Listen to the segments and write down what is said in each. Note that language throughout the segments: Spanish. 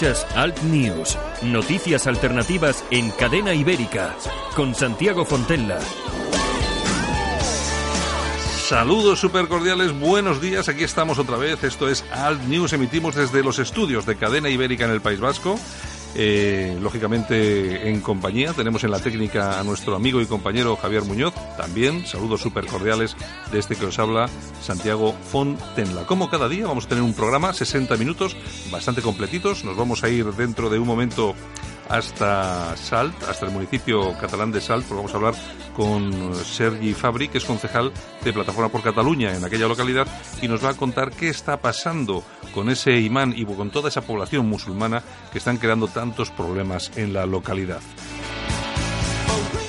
Escuchas Alt News, noticias alternativas en cadena ibérica, con Santiago Fontella. Saludos super cordiales, buenos días, aquí estamos otra vez, esto es Alt News, emitimos desde los estudios de cadena ibérica en el País Vasco. Eh, lógicamente en compañía. Tenemos en la técnica a nuestro amigo y compañero Javier Muñoz. También saludos súper cordiales de este que os habla Santiago Fontenla. Como cada día vamos a tener un programa, 60 minutos, bastante completitos. Nos vamos a ir dentro de un momento hasta Salt, hasta el municipio catalán de Salt, porque vamos a hablar con Sergi Fabri, que es concejal de Plataforma por Cataluña en aquella localidad, y nos va a contar qué está pasando con ese imán y con toda esa población musulmana que están creando tantos problemas en la localidad.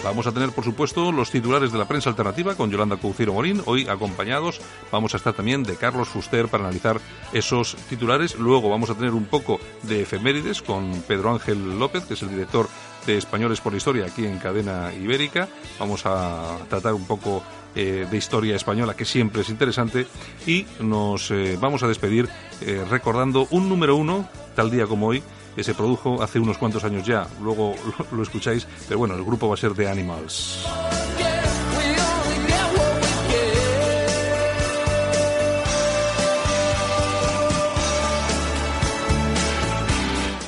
Vamos a tener, por supuesto, los titulares de la prensa alternativa con Yolanda Couceiro Morín, hoy acompañados. Vamos a estar también de Carlos Fuster para analizar esos titulares. Luego vamos a tener un poco de efemérides con Pedro Ángel López, que es el director de Españoles por la Historia aquí en Cadena Ibérica. Vamos a tratar un poco eh, de historia española, que siempre es interesante. Y nos eh, vamos a despedir eh, recordando un número uno, tal día como hoy, que se produjo hace unos cuantos años ya. Luego lo, lo escucháis, pero bueno, el grupo va a ser The Animals.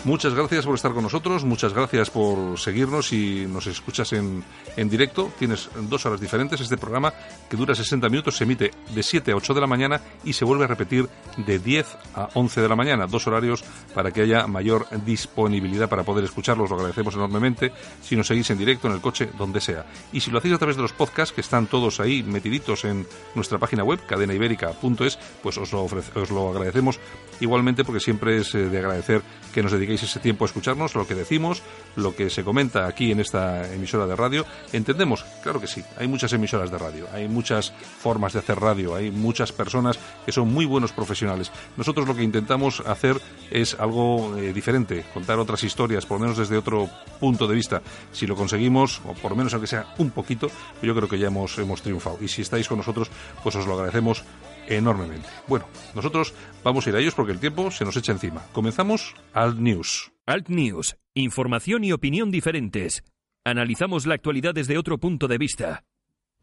Muchas gracias por estar con nosotros, muchas gracias por seguirnos y nos escuchas en, en, directo. Tienes dos horas diferentes. Este programa, que dura 60 minutos, se emite de 7 a 8 de la mañana y se vuelve a repetir de 10 a 11 de la mañana. Dos horarios para que haya mayor disponibilidad para poder escucharlos. Lo agradecemos enormemente si nos seguís en directo, en el coche, donde sea. Y si lo hacéis a través de los podcasts, que están todos ahí metiditos en nuestra página web, cadenaibérica.es, pues os lo, os lo agradecemos igualmente porque siempre es de agradecer que nos dediquéis ese tiempo a escucharnos, lo que decimos, lo que se comenta aquí en esta emisora de radio. Entendemos, claro que sí, hay muchas emisoras de radio, hay muchas formas de hacer radio, hay muchas personas que son muy buenos profesionales. Nosotros lo que intentamos hacer es algo eh, diferente, contar otras historias, por lo menos desde otro punto de vista. Si lo conseguimos, o por lo menos aunque sea un poquito, yo creo que ya hemos, hemos triunfado. Y si estáis con nosotros, pues os lo agradecemos enormemente. Bueno, nosotros vamos a ir a ellos porque el tiempo se nos echa encima. Comenzamos Alt News. Alt News, información y opinión diferentes. Analizamos la actualidad desde otro punto de vista.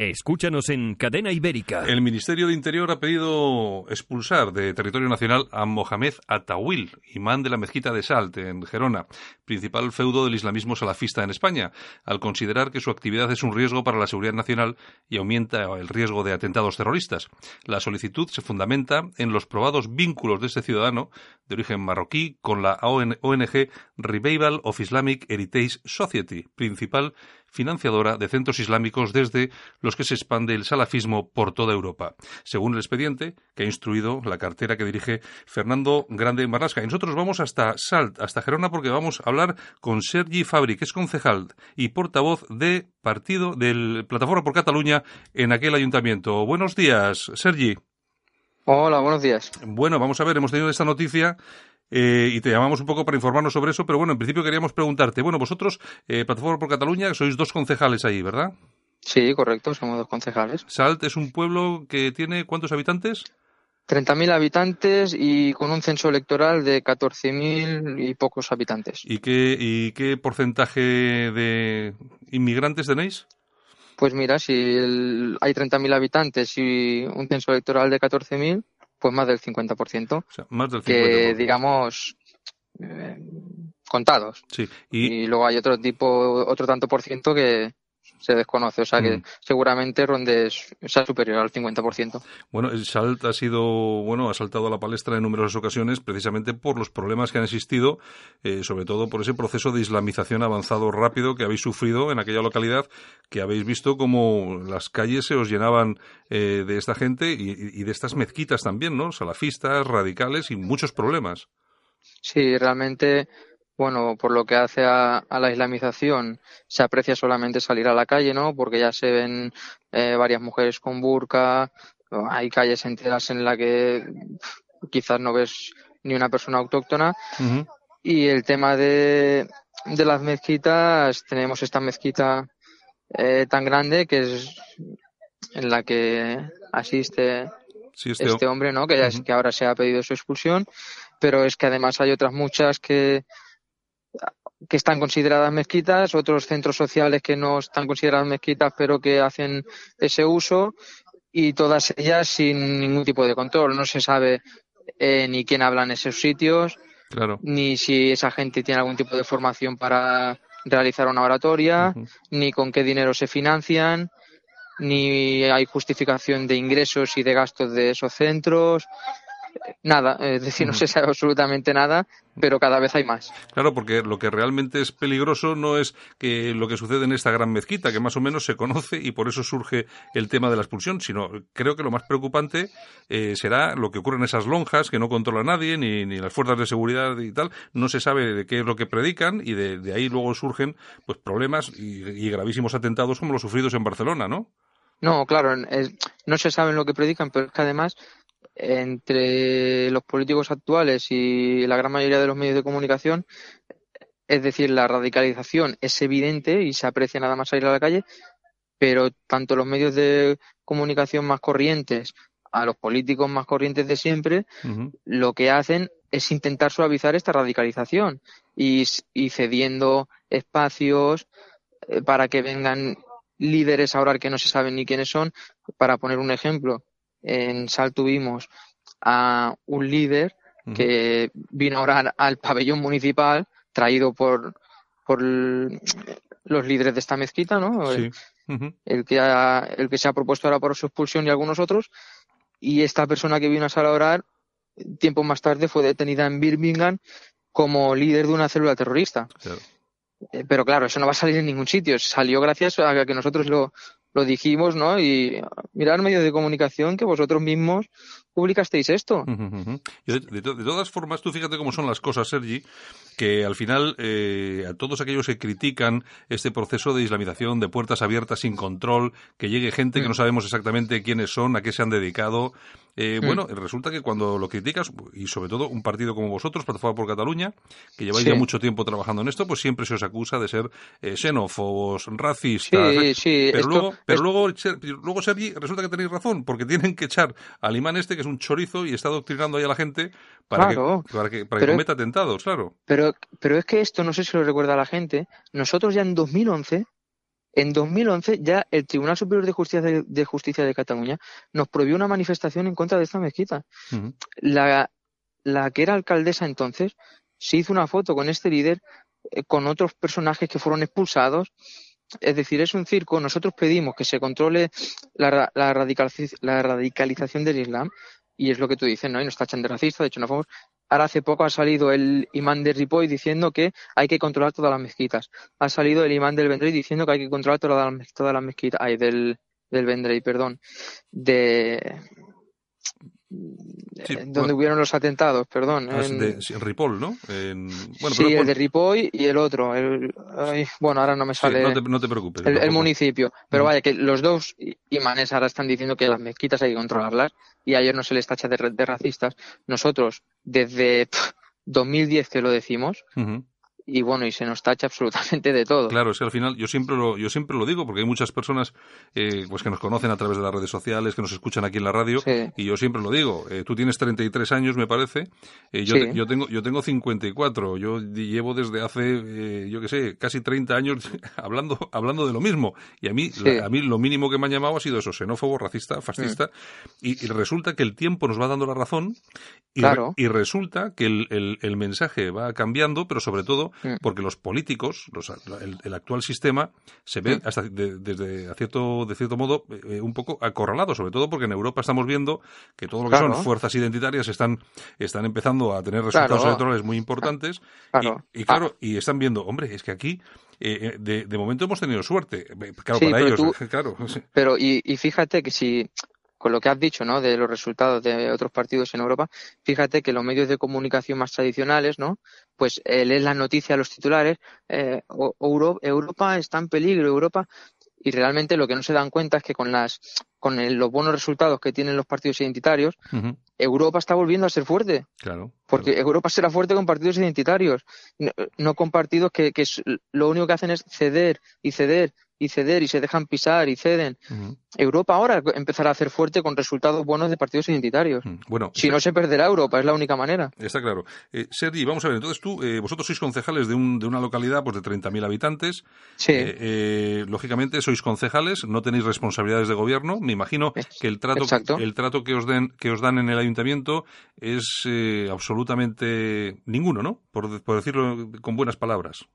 Escúchanos en Cadena Ibérica. El Ministerio de Interior ha pedido expulsar de territorio nacional a Mohamed Atawil, imán de la mezquita de Salt, en Gerona, principal feudo del islamismo salafista en España, al considerar que su actividad es un riesgo para la seguridad nacional y aumenta el riesgo de atentados terroristas. La solicitud se fundamenta en los probados vínculos de este ciudadano, de origen marroquí, con la ONG Revival of Islamic Heritage Society, principal financiadora de centros islámicos desde los que se expande el salafismo por toda Europa, según el expediente que ha instruido la cartera que dirige Fernando Grande Marlasca. Y nosotros vamos hasta Salt, hasta Gerona, porque vamos a hablar con Sergi Fabri, que es concejal y portavoz de partido del Plataforma por Cataluña en aquel ayuntamiento. Buenos días, Sergi. Hola, buenos días. Bueno, vamos a ver, hemos tenido esta noticia eh, y te llamamos un poco para informarnos sobre eso, pero bueno, en principio queríamos preguntarte, bueno, vosotros, eh, Plataforma por Cataluña, sois dos concejales ahí, ¿verdad? Sí, correcto, somos dos concejales. Salt es un pueblo que tiene ¿cuántos habitantes? 30.000 habitantes y con un censo electoral de 14.000 y pocos habitantes. ¿Y qué, ¿Y qué porcentaje de inmigrantes tenéis? Pues mira, si el, hay 30.000 habitantes y un censo electoral de 14.000, pues más del 50%. O sea, más del 50%. Que, digamos, eh, contados. Sí. Y... y... luego hay otro tipo, otro tanto por ciento que se desconoce. O sea que Mm. seguramente ronde sea superior al 50%. Bueno, el SALT ha sido, bueno, ha saltado a la palestra en numerosas ocasiones precisamente por los problemas que han existido, eh, sobre todo por ese proceso de islamización avanzado rápido que habéis sufrido en aquella localidad, que habéis visto como las calles se os llenaban eh, de esta gente y, y de estas mezquitas también, ¿no? Salafistas, radicales y muchos problemas. Sí, realmente bueno, por lo que hace a, a, la islamización, se aprecia solamente salir a la calle, ¿no? Porque ya se ven eh, varias mujeres con burka, hay calles enteras en las que quizás no ves ni una persona autóctona. Uh -huh. Y el tema de, de, las mezquitas, tenemos esta mezquita eh, tan grande que es en la que asiste sí, este, este, hombre, ¿no? Que, ya, uh -huh. que ahora se ha pedido su expulsión pero es que además hay otras muchas que, que están consideradas mezquitas, otros centros sociales que no están consideradas mezquitas, pero que hacen ese uso, y todas ellas sin ningún tipo de control. No se sabe eh, ni quién habla en esos sitios, ni si esa gente tiene algún tipo de formación para realizar una oratoria, ni con qué dinero se financian, ni hay justificación de ingresos y de gastos de esos centros nada, es decir, no se sabe absolutamente nada, pero cada vez hay más. Claro, porque lo que realmente es peligroso no es que lo que sucede en esta gran mezquita, que más o menos se conoce y por eso surge el tema de la expulsión, sino creo que lo más preocupante eh, será lo que ocurre en esas lonjas que no controla nadie, ni, ni las fuerzas de seguridad y tal, no se sabe de qué es lo que predican y de, ahí luego surgen pues problemas y, gravísimos atentados como los sufridos en Barcelona, ¿no? No, claro, no se sabe lo que predican, pero es que además entre los políticos actuales y la gran mayoría de los medios de comunicación, es decir, la radicalización es evidente y se aprecia nada más salir a la calle, pero tanto los medios de comunicación más corrientes a los políticos más corrientes de siempre, lo que hacen es intentar suavizar esta radicalización y, cediendo espacios eh, para que vengan líderes ahora que no se saben ni quiénes son. Para poner un ejemplo, en Sal tuvimos a un líder que vino a orar al pabellón municipal traído por, por los líderes de esta mezquita, ¿no? El, que el que se ha propuesto ahora por su expulsión y algunos otros. Y esta persona que vino a Sal a orar, tiempo más tarde fue detenida en Birmingham como líder de una célula terrorista. Eh, pero claro, eso no va a salir en ningún sitio. Salió gracias a que nosotros lo, lo dijimos, ¿no? Y mirar medios de comunicación que vosotros mismos publicasteis esto. de, todas formas, tú fíjate cómo son las cosas, Sergi, que al final eh, a todos aquellos que critican este proceso de islamización, de puertas abiertas sin control, que llegue gente que no mm. sabemos exactamente quiénes son, a qué se han dedicado, eh, mm. Bueno, resulta que cuando lo criticas, y sobre todo un partido como vosotros, Plataforma por Cataluña, que lleváis ya mucho tiempo trabajando en esto, pues siempre se os acusa de ser eh, xenófobos, racistas. pero, luego, pero luego, luego, Sergi, resulta que tenéis razón, porque tienen que echar al imán este, que es un chorizo, y está adoctrinando ahí a la gente para que, para que, para que cometa atentados, claro. Pero, pero es que esto, no sé si lo recuerda la gente, nosotros ya en 2011 en 2011 ya el Tribunal Superior de Justicia de, Justicia de Cataluña nos prohibió una manifestación en contra de esta mezquita. la, la, que era alcaldesa entonces se hizo una foto con este líder, eh, con otros personajes que fueron expulsados. Es decir, es un circo. Nosotros pedimos que se controle la, radicalización del Islam y es lo que tú dices, ¿no? Y nos tachan de racista, de hecho, no fuimos Ahora hace poco ha salido el imán de Ripoll diciendo que hay que controlar todas las mezquitas. Ha salido el imán del Vendrell diciendo que hay que controlar todas las, mezquitas. Ay, del, del Vendrell, perdón. De, donde hubieron los atentados, perdón. Ah, en, de, Ripoll, ¿no? sí, el de Ripoll y el otro. bueno, ahora no me sale. no, te, preocupes. El, municipio. Pero vaya, que los dos imanes ahora están diciendo que las mezquitas hay que controlarlas y a ellos no se les tacha de, racistas. Nosotros, desde 2010 que lo decimos, y bueno, y se nos tacha absolutamente de todo. Claro, es que al final yo siempre lo, yo siempre lo digo porque hay muchas personas eh, pues que nos conocen a través de las redes sociales, que nos escuchan aquí en la radio y yo siempre lo digo. Eh, tú tienes 33 años, me parece. Eh, yo, yo tengo yo tengo 54. Yo llevo desde hace yo qué sé, casi 30 años hablando hablando de lo mismo y a mí a mí lo mínimo que me han llamado ha sido eso, xenófobo, racista, fascista y, resulta que el tiempo nos va dando la razón y, y resulta que el, el mensaje va cambiando, pero sobre todo Mm. Porque los políticos, el, actual sistema, se ve mm. hasta desde cierto, de cierto modo eh, un poco acorralado, sobre todo porque en Europa estamos viendo que todo lo que son fuerzas identitarias están, están empezando a tener resultados electorales muy importantes Y, claro, y están viendo, hombre, es que aquí eh, eh, de, momento hemos tenido suerte. Claro, para ellos, claro. Pero, y, y, fíjate que si con lo que has dicho, ¿no? De los resultados de otros partidos en Europa, fíjate que los medios de comunicación más tradicionales, ¿no? Pues eh, lees las noticias, los titulares, eh, Europa está en peligro, Europa, y realmente lo que no se dan cuenta es que con las con los buenos resultados que tienen los partidos identitarios, Europa está volviendo a ser fuerte. Claro. Porque Europa será fuerte con partidos identitarios, no, con partidos que, que, lo único que hacen es ceder y ceder y ceder y se dejan pisar y ceden. Europa ahora empezará a hacer fuerte con resultados buenos de partidos identitarios. Bueno, si no se perderá Europa, es la única manera. Está claro. Eh, Sergi, vamos a ver, entonces tú, eh, vosotros sois concejales de, un, de una localidad pues, de 30.000 habitantes. Sí. Eh, eh, lógicamente sois concejales, no tenéis responsabilidades de gobierno. Me imagino que el trato, el trato que os, den, que os dan en el ayuntamiento es absolutamente ninguno, ¿no? Por, por decirlo con buenas palabras.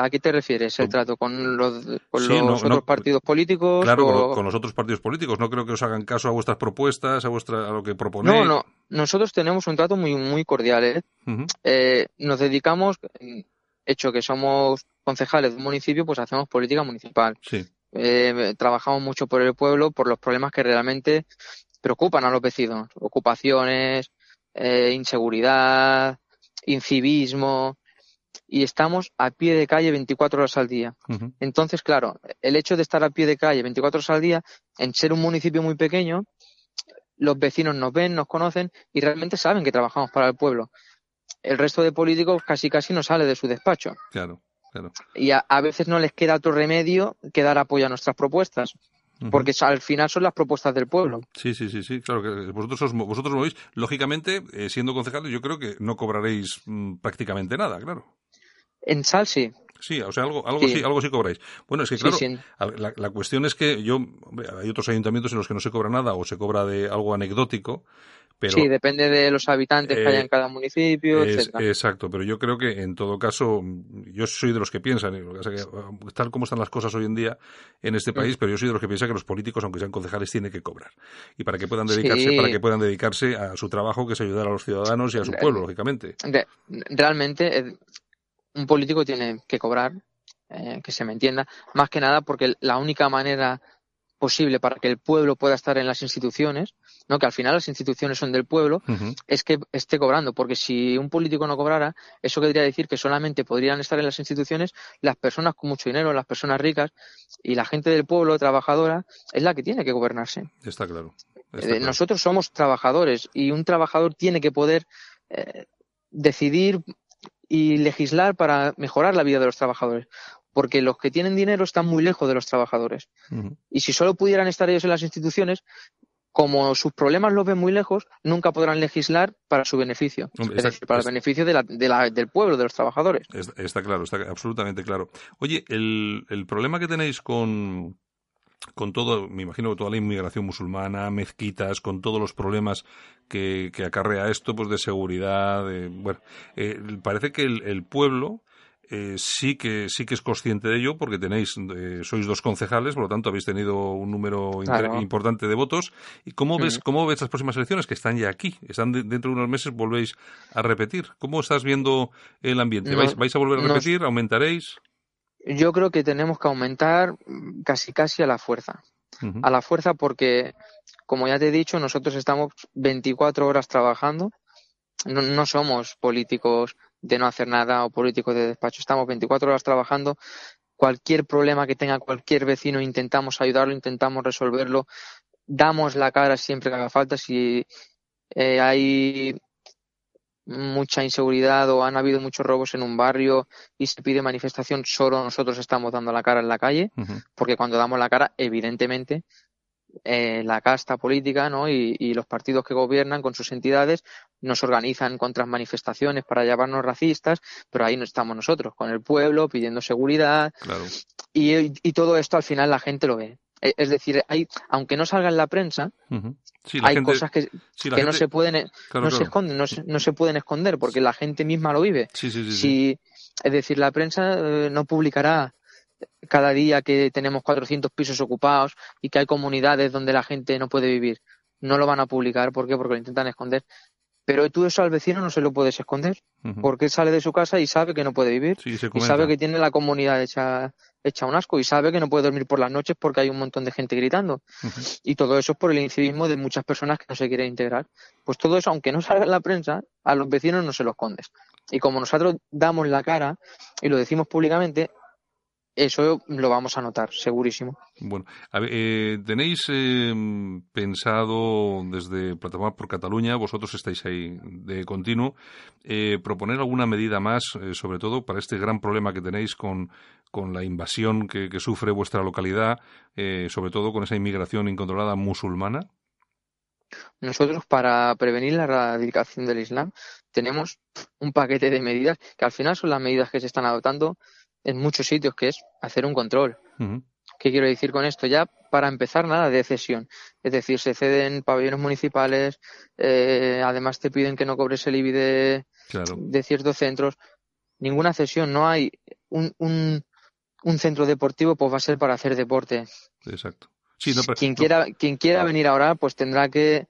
¿A qué te refieres el trato? ¿Con los, con los otros partidos políticos? Claro, con, los otros partidos políticos. No creo que os hagan caso a vuestras propuestas, a, vuestra, a lo que proponéis. No, no. Nosotros tenemos un trato muy, muy cordial. ¿eh? eh nos dedicamos, hecho que somos concejales de un municipio, pues hacemos política municipal. Sí. Eh, trabajamos mucho por el pueblo, por los problemas que realmente preocupan a los vecinos. Ocupaciones, eh, inseguridad, incivismo, y estamos a pie de calle 24 horas al día. Entonces, claro, el hecho de estar a pie de calle 24 horas al día, en ser un municipio muy pequeño, los vecinos nos ven, nos conocen y realmente saben que trabajamos para el pueblo. El resto de políticos casi casi no sale de su despacho. Claro, claro. Y a, veces no les queda otro remedio que dar apoyo a nuestras propuestas porque al final son las propuestas del pueblo. Sí, sí, sí, sí, claro que vosotros vosotros movís. Lógicamente, eh, siendo concejales, yo creo que no cobraréis mm, prácticamente nada, claro. En sal sí. Sí, o sea, algo, algo sí. algo sí cobráis. Bueno, es que claro, La, la, cuestión es que yo, hay otros ayuntamientos en los que no se cobra nada o se cobra de algo anecdótico, pero, sí, depende de los habitantes que haya en eh, cada municipio, Exacto, pero yo creo que en todo caso, yo soy de los que piensan, tal como están las cosas hoy en día en este mm. país, pero yo soy de los que piensan que los políticos, aunque sean concejales, tienen que cobrar. Y para que puedan dedicarse, para que puedan dedicarse a su trabajo, que es ayudar a los ciudadanos y a su pueblo, lógicamente. realmente, un político tiene que cobrar, eh, que se me entienda, más que nada porque la única manera posible para que el pueblo pueda estar en las instituciones, ¿no? que al final las instituciones son del pueblo, es que esté cobrando, porque si un político no cobrara, eso querría decir que solamente podrían estar en las instituciones las personas con mucho dinero, las personas ricas, y la gente del pueblo trabajadora es la que tiene que gobernarse. Está claro. Eh, nosotros somos trabajadores y un trabajador tiene que poder eh, decidir y legislar para mejorar la vida de los trabajadores. Porque los que tienen dinero están muy lejos de los trabajadores. Y si solo pudieran estar ellos en las instituciones, como sus problemas los ven muy lejos, nunca podrán legislar para su beneficio. es decir, para el beneficio de la, del pueblo, de los trabajadores. Está, claro, está absolutamente claro. Oye, el, el problema que tenéis con, con todo, me imagino toda la inmigración musulmana, mezquitas, con todos los problemas que, que acarrea esto, pues de seguridad, bueno, eh, parece que el, pueblo eh, sí que sí que es consciente de ello porque tenéis eh, sois dos concejales, por lo tanto habéis tenido un número importante de votos. ¿Y cómo ves cómo ves las próximas elecciones que están ya aquí, están dentro de unos meses volvéis a repetir? ¿Cómo estás viendo el ambiente? ¿Vais, vais a volver a repetir? ¿Aumentaréis? Yo creo que tenemos que aumentar casi casi a la fuerza. A la fuerza porque, como ya te he dicho, nosotros estamos 24 horas trabajando. No, no somos políticos de no hacer nada o políticos de despacho. Estamos 24 horas trabajando. Cualquier problema que tenga cualquier vecino intentamos ayudarlo, intentamos resolverlo. Damos la cara siempre que haga falta. Si eh, hay mucha inseguridad o han habido muchos robos en un barrio y se pide manifestación, solo nosotros estamos dando la cara en la calle, porque cuando damos la cara, evidentemente, eh, la casta política ¿no? Y, los partidos que gobiernan con sus entidades nos organizan contra manifestaciones para llamarnos racistas, pero ahí no estamos nosotros, con el pueblo pidiendo seguridad. Y, todo esto al final la gente lo ve. E, es decir, hay, aunque no salga en la prensa, hay cosas que, no se pueden no se esconden, no se, no se, pueden esconder porque la gente misma lo vive. si, es decir, la prensa eh, no publicará cada día que tenemos 400 pisos ocupados y que hay comunidades donde la gente no puede vivir. No lo van a publicar, ¿por qué? Porque lo intentan esconder. Pero tú eso al vecino no se lo puedes esconder, porque sale de su casa y sabe que no puede vivir, y sabe que tiene la comunidad hecha, hecha un asco, y sabe que no puede dormir por las noches porque hay un montón de gente gritando. Y todo eso es por el incivismo de muchas personas que no se quieren integrar. Pues todo eso, aunque no salga en la prensa, a los vecinos no se lo escondes. Y como nosotros damos la cara y lo decimos públicamente, eso lo vamos a notar, segurísimo. Bueno, eh, ¿tenéis eh, pensado desde Plataforma por Cataluña, vosotros estáis ahí de continuo, eh, proponer alguna medida más, sobre todo para este gran problema que tenéis con, con la invasión que, que sufre vuestra localidad, sobre todo con esa inmigración incontrolada musulmana? Nosotros, para prevenir la radicación del Islam, tenemos un paquete de medidas que al final son las medidas que se están adoptando en muchos sitios, que es hacer un control. ¿Qué quiero decir con esto? Ya para empezar, nada de cesión. Es decir, se ceden pabellones municipales, eh, además te piden que no cobres el IBI de, ciertos centros. Ninguna cesión, no hay un, un, un, centro deportivo, pues va a ser para hacer deporte. Exacto. quien, quiera, quien quiera venir ahora, pues tendrá que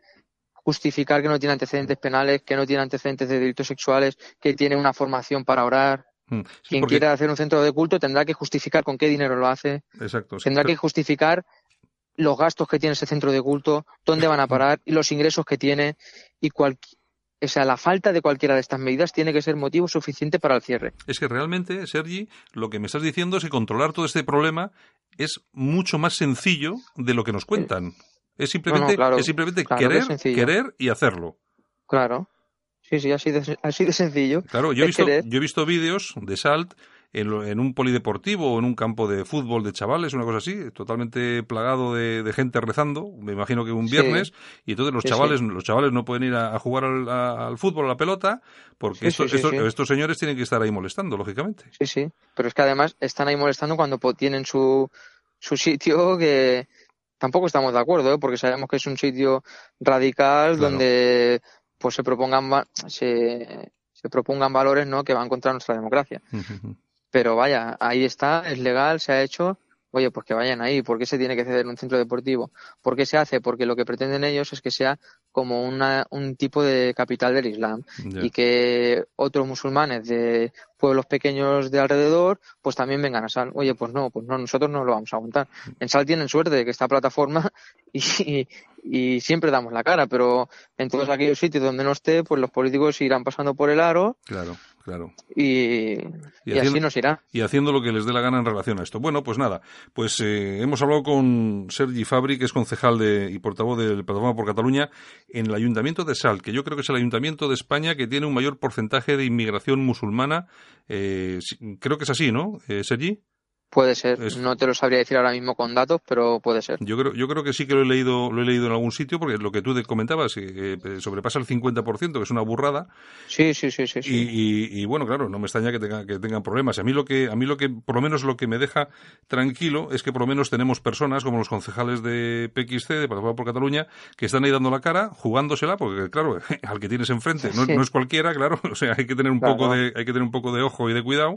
justificar que no tiene antecedentes penales, que no tiene antecedentes de delitos sexuales, que tiene una formación para orar. Mm, Quien quiera hacer un centro de culto tendrá que justificar con qué dinero lo hace. Exacto. Tendrá que justificar los gastos que tiene ese centro de culto, dónde van a parar y los ingresos que tiene y cual, o sea, la falta de cualquiera de estas medidas tiene que ser motivo suficiente para el cierre. Es que realmente, Sergi, lo que me estás diciendo es que controlar todo este problema es mucho más sencillo de lo que nos cuentan. Es simplemente, es simplemente querer, querer y hacerlo. Claro. Sí, sí, así de, así de sencillo. Claro, yo he visto, yo he visto vídeos de Salt en, un polideportivo o en un campo de fútbol de chavales, una cosa así, totalmente plagado de, gente rezando, me imagino que un viernes, y entonces los chavales los chavales no pueden ir a, jugar al, fútbol, a la pelota, porque estos, estos, señores tienen que estar ahí molestando, lógicamente. Sí, sí, pero es que además están ahí molestando cuando tienen su, su sitio que tampoco estamos de acuerdo, ¿eh? porque sabemos que es un sitio radical donde pues se propongan se, se propongan valores no que van contra nuestra democracia. Pero vaya, ahí está, es legal, se ha hecho. Oye, pues que vayan ahí. ¿Por qué se tiene que ceder un centro deportivo? ¿Por qué se hace? Porque lo que pretenden ellos es que sea como una, un tipo de capital del Islam y que otros musulmanes de pueblos pequeños de alrededor pues también vengan a Sal. Oye, pues no, pues no, nosotros no lo vamos a aguantar. En Sal tienen suerte de que esta plataforma y, y siempre damos la cara, pero en todos aquellos sitios donde no esté, pues los políticos irán pasando por el aro. Claro. Claro. Y, así nos irá. Y haciendo lo que les dé la gana en relación a esto. Bueno, pues nada, pues eh, hemos hablado con Sergi Fabri, que es concejal de, y portavoz del Plataforma por Cataluña, en el Ayuntamiento de Sal, que yo creo que es el Ayuntamiento de España que tiene un mayor porcentaje de inmigración musulmana. Eh, creo que es así, ¿no, eh, Sergi? Puede ser, no te lo sabría decir ahora mismo con datos, pero puede ser. Yo creo, yo creo que sí que lo he leído, lo he leído en algún sitio, porque lo que tú comentabas, sobrepasa el 50%, que es una burrada. Sí, sí, sí, sí. Y, bueno, claro, no me extraña que, tenga, que tengan problemas. A mí lo que, a mí lo que, por lo menos lo que me deja tranquilo es que por lo menos tenemos personas como los concejales de PXC, de Plataforma por Cataluña, que están ahí dando la cara, jugándosela, porque claro, al que tienes enfrente no, es cualquiera, claro, o sea, hay que tener un poco de, hay que tener un poco de ojo y de cuidado.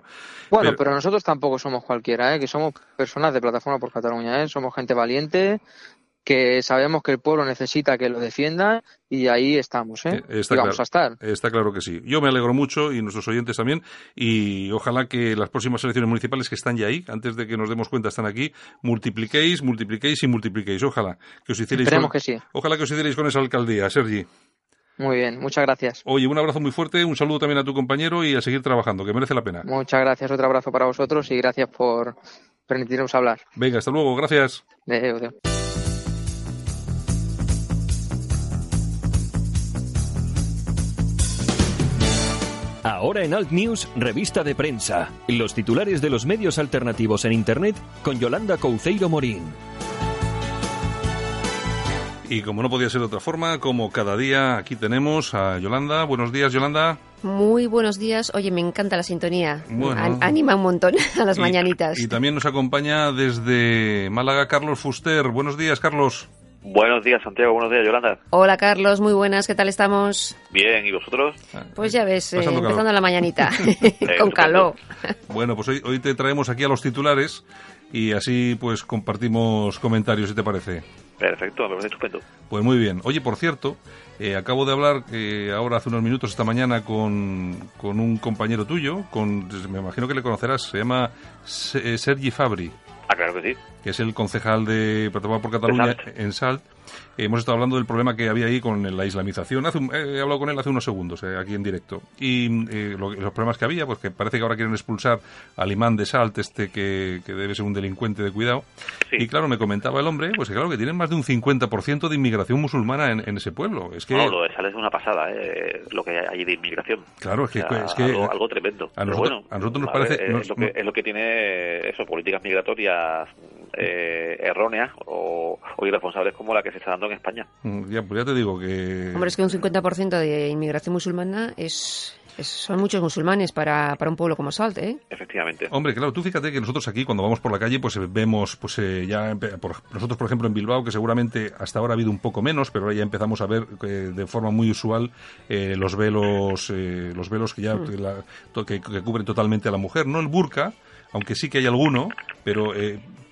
Bueno, pero nosotros tampoco somos cualquiera. ¿Eh? que somos personas de Plataforma por Cataluña, ¿eh? somos gente valiente, que sabemos que el pueblo necesita que lo defienda y ahí estamos, ¿eh? eh vamos a estar. Está claro que sí. Yo me alegro mucho y nuestros oyentes también y ojalá que las próximas elecciones municipales que están ya ahí, antes de que nos demos cuenta están aquí, multipliquéis, multipliquéis y multipliquéis. Ojalá que os hicierais con, que sí. Ojalá que os hicierais con esa alcaldía, Sergi. Muy bien, muchas gracias. Oye, un abrazo muy fuerte, un saludo también a tu compañero y a seguir trabajando, que merece la pena. Muchas gracias, otro abrazo para vosotros y gracias por permitirnos hablar. Venga, hasta luego, gracias. Ahora en Alt News, revista de prensa. Los titulares de los medios alternativos en Internet con Yolanda Couceiro Morín. Y como no podía ser de otra forma, como cada día aquí tenemos a Yolanda. Buenos días, Yolanda. Muy buenos días. Oye, me encanta la sintonía. Anima un montón a las mañanitas. Y también nos acompaña desde Málaga Carlos Fuster. Buenos días, Carlos. Buenos días, Santiago. Buenos días, Yolanda. Hola, Carlos. Muy buenas. ¿Qué tal estamos? Bien. ¿Y vosotros? Pues ya ves, eh, empezando la mañanita, con calor. Bueno, pues hoy, hoy te traemos aquí a los titulares y así pues compartimos comentarios, si te parece. Perfecto, me parece estupendo. Pues muy bien. Oye, por cierto, eh, acabo de hablar eh, ahora hace unos minutos esta mañana con, con, un compañero tuyo, con, me imagino que le conocerás, se llama eh, Sergi Fabri. Ah, claro que sí. Que es el concejal de Plataforma por Cataluña en Salt. Hemos estado hablando del problema que había ahí con la islamización. Hace he hablado con él hace unos segundos, eh, aquí en directo. Y los problemas que había, pues que parece que ahora quieren expulsar al imán de Salt, este que, debe ser un delincuente de cuidado. Y claro, me comentaba el hombre, pues claro, que tienen más de un 50% de inmigración musulmana en, ese pueblo. Es que... No, lo de Salt es una pasada, lo que hay de inmigración. Claro, es que... es que algo, tremendo. A nosotros, a nosotros nos parece... es, lo que, es lo que tiene eso, políticas migratorias eh, erróneas o, irresponsables como la que se está dando en España. Mm, ya, pues ya te digo que... Hombre, es que un 50% de inmigración musulmana es son muchos musulmanes para, para un pueblo como Salte, ¿eh? Efectivamente. Hombre, claro, tú fíjate que nosotros aquí cuando vamos por la calle pues eh, vemos, pues eh, ya, nosotros por ejemplo en Bilbao, que seguramente hasta ahora ha habido un poco menos, pero ahora ya empezamos a ver de forma muy usual los velos los velos que ya mm. que, que, cubren totalmente a la mujer, no el burka, aunque sí que hay alguno, pero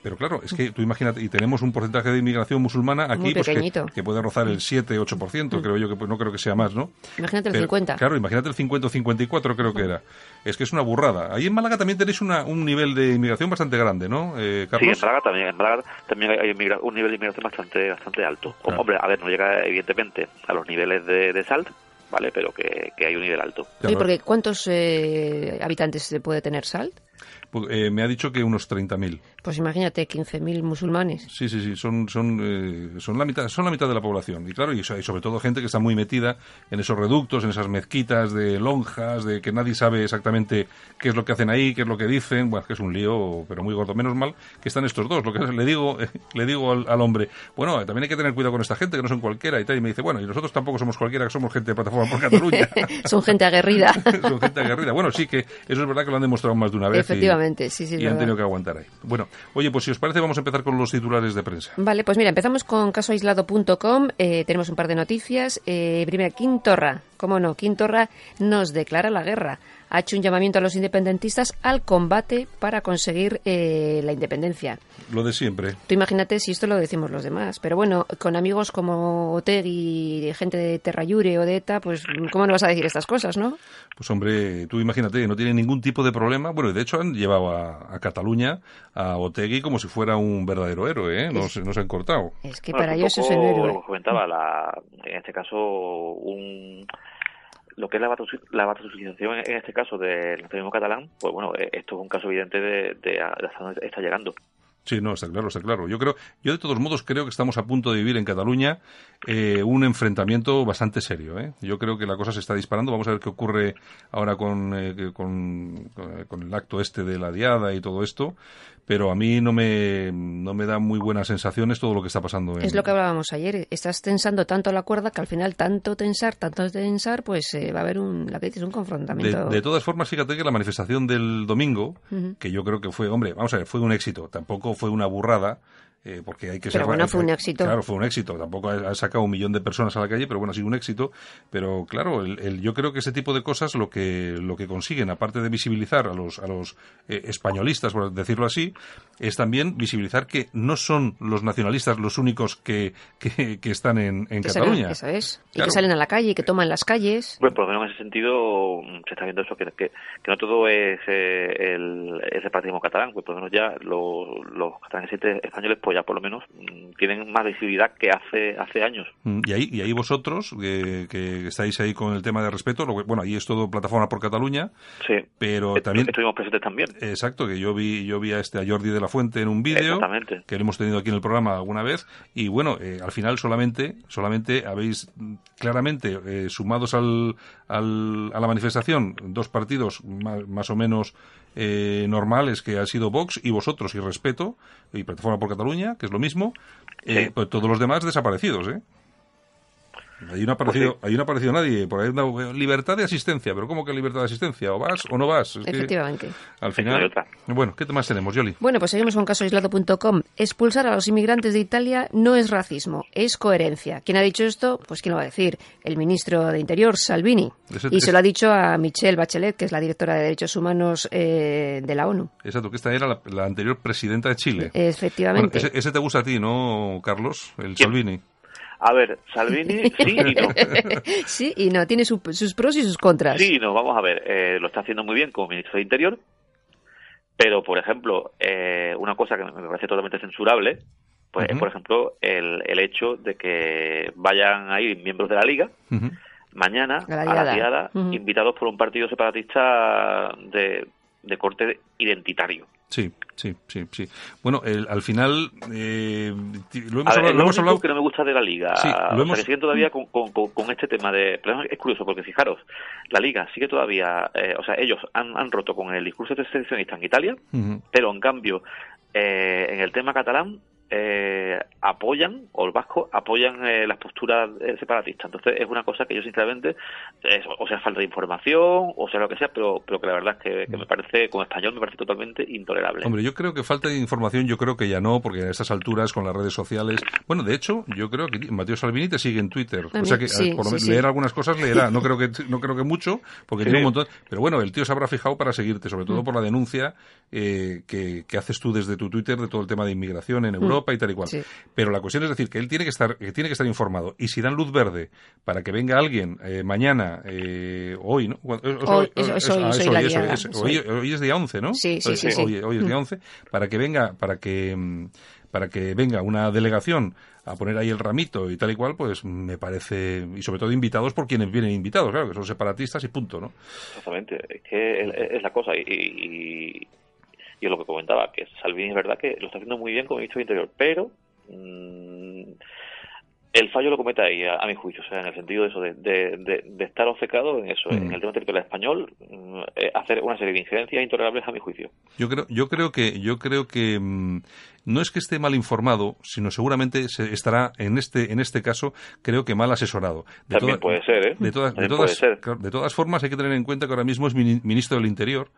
pero claro, es que tú imagínate, y tenemos un porcentaje de inmigración musulmana aquí pues que, puede rozar el 7-8%, mm. creo yo, que pues, no creo que sea más, ¿no? Imagínate el 50. Claro, imagínate el 50 o 54 creo que era. Es que es una burrada. Ahí en Málaga también tenéis una, un nivel de inmigración bastante grande, ¿no, eh, Carlos? Sí, en Málaga también, en Málaga también hay un nivel de inmigración bastante, bastante alto. Hombre, a ver, no llega evidentemente a los niveles de, de SALT, ¿vale? Pero que, hay un nivel alto. Sí, porque ¿cuántos eh, habitantes puede tener SALT? Pues, eh, me ha dicho que unos 30.000. Pues imagínate, 15.000 musulmanes. Sí, sí, sí, son, son, eh, son, la mitad, son la mitad de la población. Y claro, y, sobre todo gente que está muy metida en esos reductos, en esas mezquitas de lonjas, de que nadie sabe exactamente qué es lo que hacen ahí, qué es lo que dicen. Bueno, que es un lío, pero muy gordo. Menos mal que están estos dos. Lo que le digo, le digo al, hombre, bueno, también hay que tener cuidado con esta gente, que no son cualquiera y tal. Y me dice, bueno, y nosotros tampoco somos cualquiera, que somos gente de Plataforma por Cataluña. son gente aguerrida. son gente aguerrida. Bueno, sí que eso es verdad que lo han demostrado más de una vez. Efectivamente sí, sí. Y han tenido que aguantar ahí. Bueno, oye, pues si os parece, vamos a empezar con los titulares de prensa. Vale, pues mira, empezamos con casoaislado.com. Eh, tenemos un par de noticias. Eh, primera, Quintorra. ¿Cómo no? Quintorra nos declara la guerra ha hecho un llamamiento a los independentistas al combate para conseguir eh, la independencia. Lo de siempre. Tú imagínate si esto lo decimos los demás. Pero bueno, con amigos como Otegi, gente de Terrayure o de ETA, pues ¿cómo no vas a decir estas cosas, no? Pues hombre, tú imagínate, no tiene ningún tipo de problema. Bueno, de hecho han llevado a, Cataluña a Otegi como si fuera un verdadero héroe, ¿eh? No, se, han cortado. Es que para ellos es el héroe. comentaba, la, en este caso, un lo que es la, batutilización en este caso del nacionalismo catalán, pues bueno, eh, esto es un caso evidente de, de, hasta dónde está llegando. Sí, no, está claro, está claro. Yo creo, yo de todos modos creo que estamos a punto de vivir en Cataluña eh, un enfrentamiento bastante serio. ¿eh? Yo creo que la cosa se está disparando. Vamos a ver qué ocurre ahora con, eh, con, con, el acto este de la diada y todo esto pero a mí no me, no me da muy buenas sensaciones todo lo que está pasando. Es lo que hablábamos ayer. Estás tensando tanto la cuerda que al final tanto tensar, tanto tensar, pues eh, va a haber un, la que un confrontamiento. De, todas formas, fíjate que la manifestación del domingo, que yo creo que fue, hombre, vamos a ver, fue un éxito. Tampoco fue una burrada. Eh, porque hay que pero bueno, fue un éxito. Claro, fue un éxito. Tampoco ha, sacado un millón de personas a la calle, pero bueno, ha sido un éxito. Pero claro, el, yo creo que ese tipo de cosas lo que, lo que consiguen, aparte de visibilizar a los, a los eh, españolistas, por decirlo así, es también visibilizar que no son los nacionalistas los únicos que, que, están en, en Cataluña. eso es. Y que salen a la calle, y que toman las calles. Bueno, por lo menos en ese sentido mm, se está viendo eso, que, que, no todo es eh, el, el separatismo catalán, pues por lo menos ya los, los catalanes españoles pues ya por lo menos mm, tienen más visibilidad que hace hace años. Mm, y ahí, y ahí vosotros, que, estáis ahí con el tema de respeto, bueno, ahí es todo plataforma por Cataluña, sí. pero también... Estuvimos presentes también. Exacto, que yo vi, yo vi a este a Jordi de la Fuente en un vídeo, que lo hemos tenido aquí en el programa alguna vez, y bueno, eh, al final solamente, solamente habéis claramente eh, sumados al, al, a la manifestación dos partidos más, más o menos eh, normales que ha sido Vox y vosotros y respeto y Plataforma por Cataluña, que es lo mismo, eh, pues todos los demás desaparecidos, ¿eh? Ahí no, ha aparecido, pues no ha aparecido nadie. Por ahí una libertad de asistencia. ¿Pero cómo que libertad de asistencia? ¿O vas o no vas? Efectivamente. al final... Bueno, ¿qué más tenemos, Yoli? Bueno, pues seguimos con casoaislado.com. Expulsar a los inmigrantes de Italia no es racismo, es coherencia. ¿Quién ha dicho esto? Pues ¿quién lo va a decir? El ministro de Interior, Salvini. y se lo ha dicho a Michelle Bachelet, que es la directora de Derechos Humanos eh, de la ONU. Exacto, que esta era la, anterior presidenta de Chile. Efectivamente. ese, te gusta a ti, ¿no, Carlos? El Salvini. A ver, Salvini sí y no. sí y no, tiene sus pros y sus contras. Sí y no, vamos a ver, eh, lo está haciendo muy bien como ministro de Interior, pero, por ejemplo, eh, una cosa que me parece totalmente censurable pues es, por ejemplo, el, el hecho de que vayan a ir miembros de la Liga mañana a la diada, invitados por un partido separatista de, de corte identitario. Sí, sí, sí, sí. Bueno, al final eh, lo hemos, hablado, lo hemos hablado. que no me gusta de la liga, sí, lo hemos... siguen todavía con, con, con, este tema de. Pero es curioso porque fijaros, la liga sigue todavía, eh, o sea, ellos han, han roto con el discurso seccionista en Italia, pero en cambio eh, en el tema catalán eh, apoyan, o el vasco apoyan eh, las posturas eh, separatistas. Entonces es una cosa que yo sinceramente, o sea, falta de información, o sea, lo que sea, pero, pero que la verdad es que, me parece, como español, me parece totalmente intolerable. Hombre, yo creo que falta de información, yo creo que ya no, porque a estas alturas, con las redes sociales, bueno, de hecho, yo creo que Mateo Salvini te sigue en Twitter, o sea que por leer algunas cosas leerá, no creo que no creo que mucho, porque tiene un montón, pero bueno, el tío se habrá fijado para seguirte, sobre todo mm. por la denuncia que, que haces tú desde tu Twitter de todo el tema de inmigración en mm. Europa y tal y cual. Pero la cuestión es decir que él tiene que estar, que tiene que estar informado. Y si dan luz verde para que venga alguien eh, mañana, eh, hoy, ¿no? Hoy, es día 11, ¿no? Sí, sí, sí. Hoy, es día 11, para que venga, para que mm, para que venga una delegación a poner ahí el ramito y tal y cual, pues me parece, y sobre todo invitados por quienes vienen invitados, claro, que son separatistas y punto, ¿no? Exactamente, es que es, la cosa, y, y lo que comentaba, que Salvini es verdad que lo está haciendo muy bien como ministro de Interior, pero mm, el fallo lo comete ahí, a, mi juicio, o sea, en el sentido de eso, de, de, estar obcecado en eso, en mm. el tema territorial español, mm, eh, hacer una serie de injerencias intolerables a mi juicio. Yo creo, yo creo que, yo creo que no es que esté mal informado, sino seguramente se estará en este en este caso creo que mal asesorado. También puede ser, ¿eh? De, todas, de, todas, formas hay que tener en cuenta que ahora mismo es ministro del Interior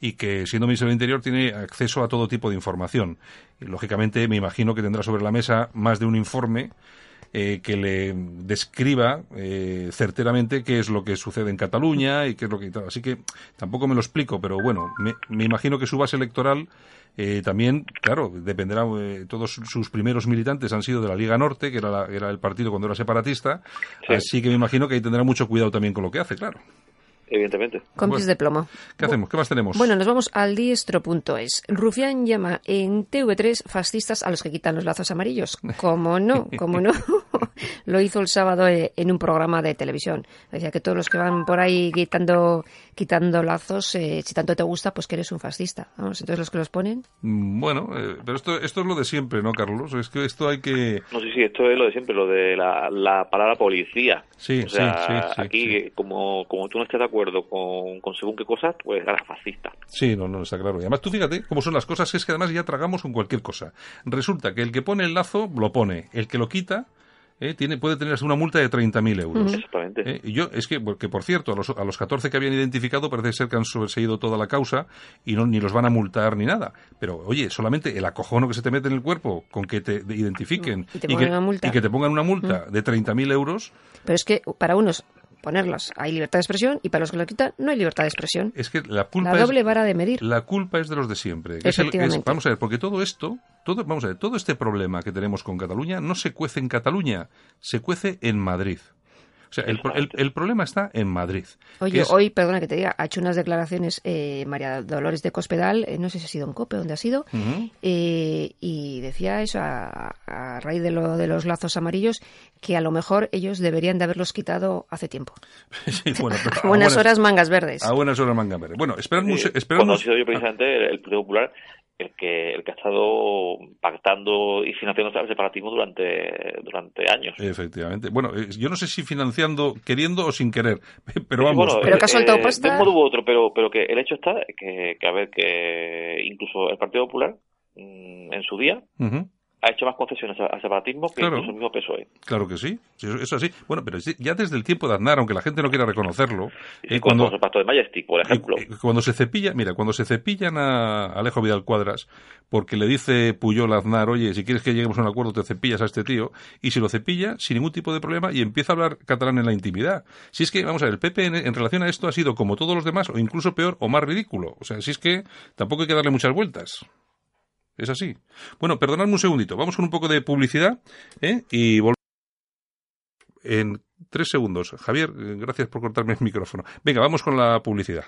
y que siendo ministro del Interior tiene acceso a todo tipo de información. Y, lógicamente me imagino que tendrá sobre la mesa más de un informe eh, que le describa eh, certeramente qué es lo que sucede en Cataluña y qué es lo que así que tampoco me lo explico pero bueno me, me imagino que su base electoral eh, también, claro, dependerá, eh, todos sus primeros militantes han sido de la Liga Norte, que era, era el partido cuando era separatista, así que me imagino que ahí tendrá mucho cuidado también con lo que hace, claro evidentemente. Compis de plomo. ¿Qué hacemos? ¿Qué más tenemos? Bueno, nos vamos al diestro.es. Rufián llama en TV3 fascistas a los que quitan los lazos amarillos. ¿Cómo no? ¿Cómo no? Lo hizo el sábado eh, en un programa de televisión. Decía que todos los que van por ahí quitando, quitando lazos, eh, si tanto te gusta, pues que eres un fascista. Vamos, entonces los que los ponen. Mm, bueno, eh, pero esto, esto es lo de siempre, ¿no, Carlos? Es que esto hay que... No, sí, sí, esto es lo de siempre, lo de la, la palabra policía. Sí, o sea, sí, sí, Aquí, Como, como tú no estás de acuerdo con, con según qué cosas, pues eres fascista. Sí, no, no, está claro. Y además tú fíjate cómo son las cosas, es que además ya tragamos con cualquier cosa. Resulta que el que pone el lazo, lo pone. El que lo quita, eh, tiene, puede tener una multa de 30.000 euros. Exactamente. Eh, y yo, es que, porque por cierto, a los, a los 14 que habían identificado parece ser que han sobreseído toda la causa y no, ni los van a multar ni nada. Pero, oye, solamente el acojono que se te mete en el cuerpo con que te identifiquen y, que, y que, te pongan una multa de 30.000 euros. Pero es que para unos ponerlas. Hay libertad de expresión y para los que lo quitan no hay libertad de expresión. Es que la culpa la doble vara de medir. La culpa es de los de siempre. vamos a ver, porque todo esto, todo, vamos a ver, todo este problema que tenemos con Cataluña no se cuece en Cataluña, se cuece en Madrid. O sea, el, problema está en Madrid. Oye, hoy, perdona que te diga, ha hecho unas declaraciones eh, María Dolores de Cospedal, eh, no sé si ha sido en COPE, donde ha sido, eh, y decía eso a, raíz de, lo, de los lazos amarillos, que a lo mejor ellos deberían de haberlos quitado hace tiempo. a, buenas, horas mangas verdes. A buenas horas mangas verdes. Bueno, esperamos... Cuando ha sido yo precisamente el Partido Popular el que el que ha estado pactando y financiando el separatismo durante durante años. Efectivamente. Bueno, eh, yo no sé si queriendo o sin querer, pero vamos. pero que ha soltado eh, De un modo u otro, pero pero que el hecho está que, que a ver que incluso el Partido Popular mm, en su día ha hecho más concesiones al separatismo que claro, el mismo PSOE. Claro que sí, eso es así. Bueno, pero ya desde el tiempo de Aznar, aunque la gente no quiera reconocerlo... Eh, cuando, el pacto de Majestic, por ejemplo. cuando se cepilla, mira, cuando se cepillan a Alejo Vidal Cuadras, porque le dice Puyol a Aznar, oye, si quieres que lleguemos a un acuerdo, te cepillas a este tío, y se lo cepilla sin ningún tipo de problema y empieza a hablar catalán en la intimidad. Si es que, vamos a ver, el PP en, relación a esto ha sido como todos los demás, o incluso peor, o más ridículo. O sea, si es que tampoco hay que darle muchas vueltas. Es así. Bueno, perdonadme un segundito. Vamos con un poco de publicidad ¿eh? y volvemos en tres segundos. Javier, eh, gracias por cortarme el micrófono. Venga, vamos con la publicidad.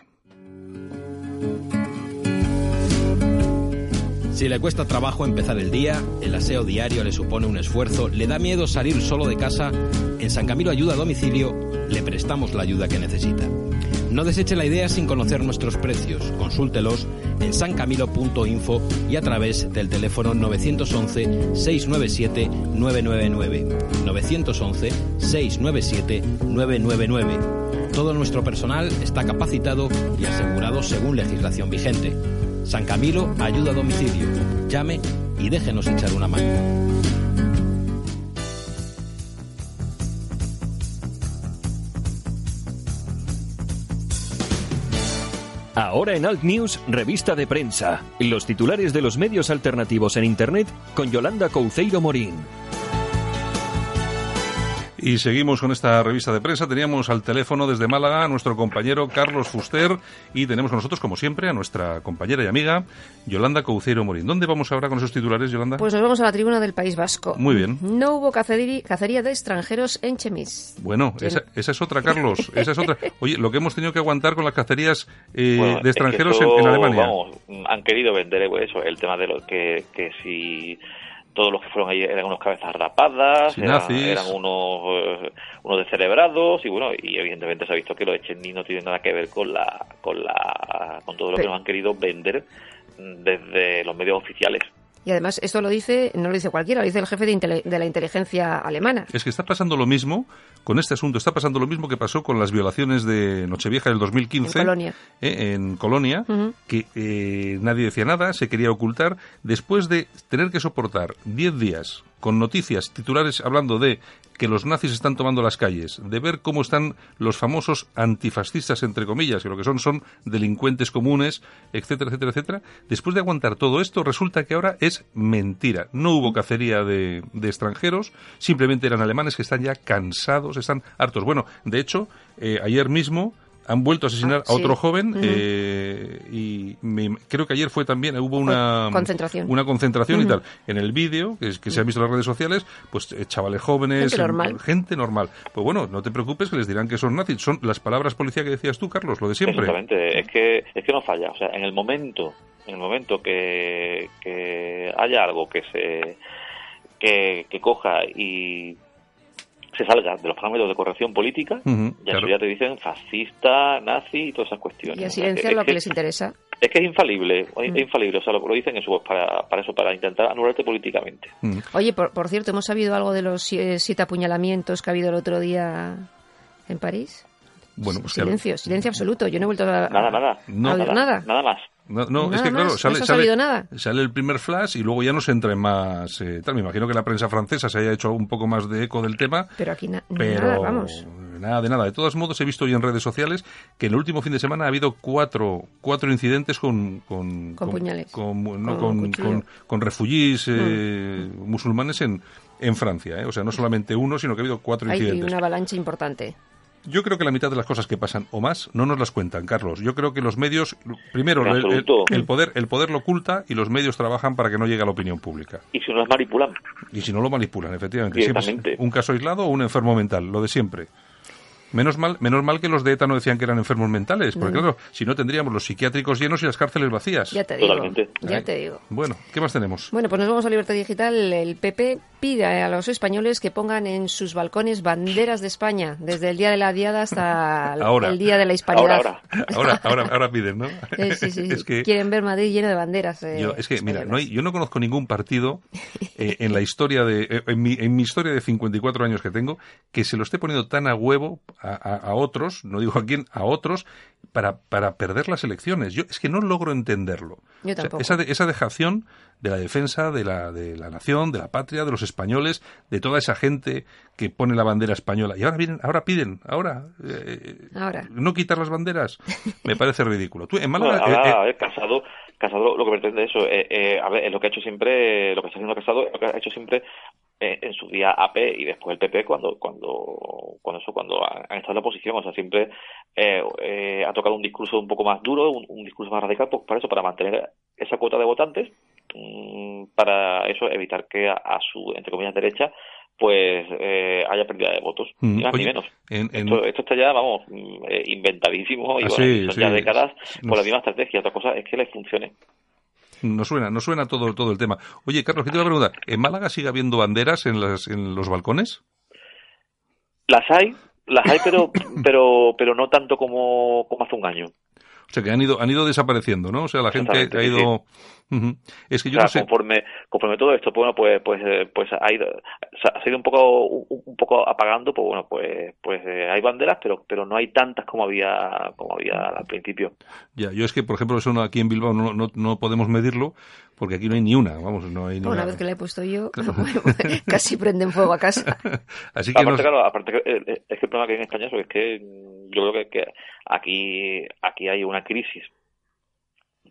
Si le cuesta trabajo empezar el día, el aseo diario le supone un esfuerzo, le da miedo salir solo de casa, en San Camilo Ayuda a Domicilio le prestamos la ayuda que necesita. No deseche la idea sin conocer nuestros precios. Consúltelos en sancamilo.info y a través del teléfono 911-697-999. 911-697-999. Todo nuestro personal está capacitado y asegurado según legislación vigente. San Camilo ayuda a domicilio. Llame y déjenos echar una mano. Ahora en Alt News, revista de prensa. Los titulares de los medios alternativos en Internet con Yolanda Couceiro Morín. Y seguimos con esta revista de prensa. Teníamos al teléfono desde Málaga a nuestro compañero Carlos Fuster y tenemos con nosotros, como siempre, a nuestra compañera y amiga Yolanda Couceiro Morín. ¿Dónde vamos ahora con esos titulares, Yolanda? Pues nos vamos a la tribuna del País Vasco. Muy bien. No hubo cacería de extranjeros en Chemis. Bueno, esa, es otra, Carlos. Esa es otra. Oye, lo que hemos tenido que aguantar con las cacerías eh, de extranjeros en, Alemania. Vamos, han querido vender eso, el tema de lo que, que si todos los que fueron ahí eran unos cabezas rapadas, eran, unos, eh, unos descerebrados y bueno, y evidentemente se ha visto que los Echeninos no tienen nada que ver con la, con la, con todo lo que nos han querido vender desde los medios oficiales. Y además, esto lo dice, no lo dice cualquiera, lo dice el jefe de, de, la inteligencia alemana. Es que está pasando lo mismo con este asunto, está pasando lo mismo que pasó con las violaciones de Nochevieja del 2015 en Colonia, eh, en Colonia que eh, nadie decía nada, se quería ocultar, después de tener que soportar 10 días con noticias titulares hablando de que los nazis están tomando las calles, de ver cómo están los famosos antifascistas, entre comillas, que lo que son son delincuentes comunes, etcétera, etcétera, etcétera. Después de aguantar todo esto, resulta que ahora es mentira. No hubo cacería de, extranjeros, simplemente eran alemanes que están ya cansados, están hartos. Bueno, de hecho, eh, ayer mismo han vuelto a asesinar a otro joven eh, y creo que ayer fue también hubo una concentración. una concentración y tal. En el vídeo que, que se ha visto en las redes sociales pues eh, chavales jóvenes gente normal. gente normal. Pues bueno no te preocupes que les dirán que son nazis. Son las palabras policía que decías tú Carlos lo de siempre. Exactamente es que es que no falla. O sea en el momento en el momento que, que haya algo que se que, que coja y se salga de los parámetros de corrección política, ya, eso ya te dicen fascista, nazi y todas esas cuestiones. Y a silenciar lo que, les interesa. Es que es infalible, es infalible, o sea, lo, lo dicen eso, pues para, para eso, para intentar anularte políticamente. Oye, por, por, cierto, ¿hemos sabido algo de los siete apuñalamientos que ha habido el otro día en París? Bueno, pues silencio, silencio absoluto. Yo no he vuelto a, nada, nada, nada, nada más. No, es que claro, sale, sale, el primer flash y luego ya no se entra en más. Eh, tal. Me imagino que la prensa francesa se haya hecho un poco más de eco del tema. Pero aquí nada, vamos. Nada de nada. De todos modos, he visto hoy en redes sociales que en el último fin de semana ha habido cuatro, cuatro incidentes con. Con, puñales. Con, no, con, con, refugiés eh, mm. musulmanes en, en Francia. Eh. O sea, no solamente uno, sino que ha habido cuatro incidentes. Hay una avalancha importante. Yo creo que la mitad de las cosas que pasan o más no nos las cuentan, Carlos. Yo creo que los medios, primero, el, poder, el poder lo oculta y los medios trabajan para que no llegue a la opinión pública. Y si no lo manipulan. Y si no lo manipulan, efectivamente. un caso aislado o un enfermo mental, lo de siempre. Menos mal, menos mal que los de ETA no decían que eran enfermos mentales, porque mm. claro, si no tendríamos los psiquiátricos llenos y las cárceles vacías. Ya te digo. Ya te digo. Bueno, ¿qué más tenemos? Bueno, pues nos vamos a Libertad Digital. El PP pide a los españoles que pongan en sus balcones banderas de España, desde el día de la diada hasta el día de la hispanidad. Ahora, ahora, ahora, piden, ¿no? Sí, sí, sí. Quieren ver Madrid lleno de banderas. Eh, yo, es que, mira, no hay, yo no conozco ningún partido eh, en la historia de, eh, en, mi, en mi historia de 54 años que tengo, que se lo esté poniendo tan a huevo a, otros, no digo a quién, a otros, para, para perder las elecciones. Yo es que no logro entenderlo. esa, esa dejación de la defensa de la, de la nación, de la patria, de los españoles, de toda esa gente que pone la bandera española. Y ahora vienen, ahora piden, ahora, eh, ahora. no quitar las banderas, me parece ridículo. Tú, en Málaga, eh, eh, Casado, Casado lo que pretende eso, a ver, es lo que ha hecho siempre, lo que está haciendo Casado, lo que ha hecho siempre en su día AP y después el PP cuando cuando cuando eso cuando han, estado en la oposición o sea siempre ha tocado un discurso un poco más duro un, discurso más radical pues para eso para mantener esa cuota de votantes Mm, para eso evitar que a, su, entre comillas, derecha pues eh, haya pérdida de votos, mm, ni más ni menos. Esto, está ya, vamos, mm, eh, inventadísimo y ah, son ya décadas con la misma estrategia. Otra cosa es que les funcione. No suena, no suena todo, todo el tema. Oye, Carlos, ¿qué te voy a preguntar? ¿En Málaga sigue habiendo banderas en, las, en los balcones? Las hay, las hay, pero, pero, pero no tanto como, como hace un año. O sea, que han ido, han ido desapareciendo, ¿no? O sea, la gente ha ido... Es que yo no sé... conforme, conforme todo esto, bueno, pues, pues, eh, pues ha ido, ha ido un poco, un, poco apagando, pues bueno, pues, pues eh, hay banderas, pero, pero no hay tantas como había, como había al principio. Ya, yo es que, por ejemplo, eso aquí en Bilbao no, no, no podemos medirlo, porque aquí no hay ni una, vamos, no hay ni una. vez que la he puesto yo, casi prenden fuego a casa. Así que aparte, claro, aparte eh, es que el problema que hay en España es que yo creo que, aquí, aquí hay una crisis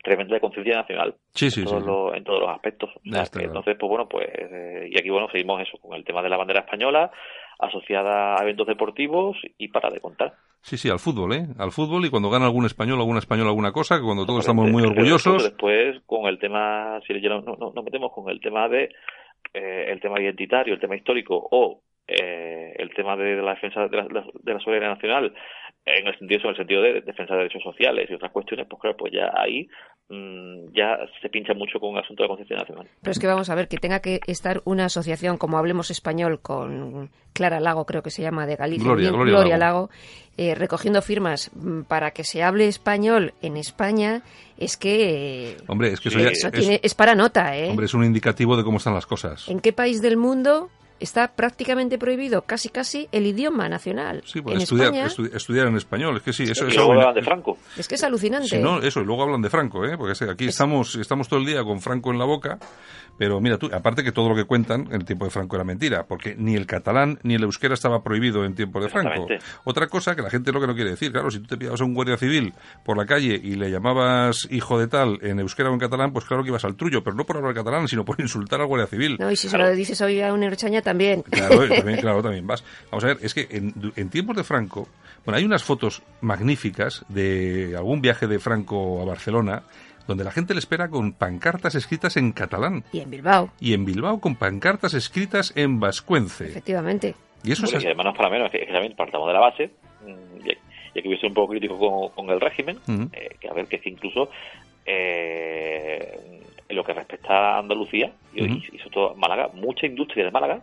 tremenda de conciencia nacional sí, sí, en, todos Los, en todos los aspectos. entonces, pues bueno, pues eh, y aquí bueno seguimos eso con el tema de la bandera española asociada a eventos deportivos y para de contar. Sí, sí, al fútbol, ¿eh? Al fútbol y cuando gana algún español, alguna española, alguna cosa, que cuando todos estamos muy orgullosos. Después, con el tema, si no, no, no metemos con el tema de eh, el tema identitario, el tema histórico o eh, el tema de, la defensa de la, de la soberanía nacional en el sentido, en el sentido de defensa de derechos sociales y otras cuestiones, pues claro, pues ya ahí mm, ya se pincha mucho con el asunto de la conciencia nacional. Pero es que vamos a ver, que tenga que estar una asociación como Hablemos Español con Clara Lago, creo que se llama, de Galicia, Gloria, Lago, eh, recogiendo firmas mm, para que se hable español en España, es que... Hombre, es que eso, es, para nota, ¿eh? Hombre, es un indicativo de cómo están las cosas. ¿En qué país del mundo está prácticamente prohibido casi casi el idioma nacional. Sí, pues estudiar, estudiar en español. Es que sí, eso, es hablan de Franco. Es que es alucinante. Sí, no, eso, y luego hablan de Franco, ¿eh? porque aquí estamos, estamos todo el día con Franco en la boca, pero mira tú, aparte que todo lo que cuentan en el tiempo de Franco era mentira, porque ni el catalán ni el euskera estaba prohibido en tiempo de Franco. Otra cosa que la gente lo que no quiere decir, claro, si tú te pillabas a un guardia civil por la calle y le llamabas hijo de tal en euskera o en catalán, pues claro que ibas al trullo, pero no por hablar catalán, sino por insultar al guardia civil. No, y si se lo dices hoy a un erchaña también. Claro, también, claro, también vas. Vamos a ver, es que en, tiempos de Franco, bueno, hay unas fotos magníficas de algún viaje de Franco a Barcelona donde la gente le espera con pancartas escritas en catalán. Y en Bilbao. Y en Bilbao con pancartas escritas en vascuence. Efectivamente. Y eso es... Y además no es para menos, que, también partamos de la base, mm, y aquí voy a ser un poco crítico con, el régimen, eh, que a ver, que es incluso eh, en lo que respecta a Andalucía y, sobre todo Málaga, mucha industria de Málaga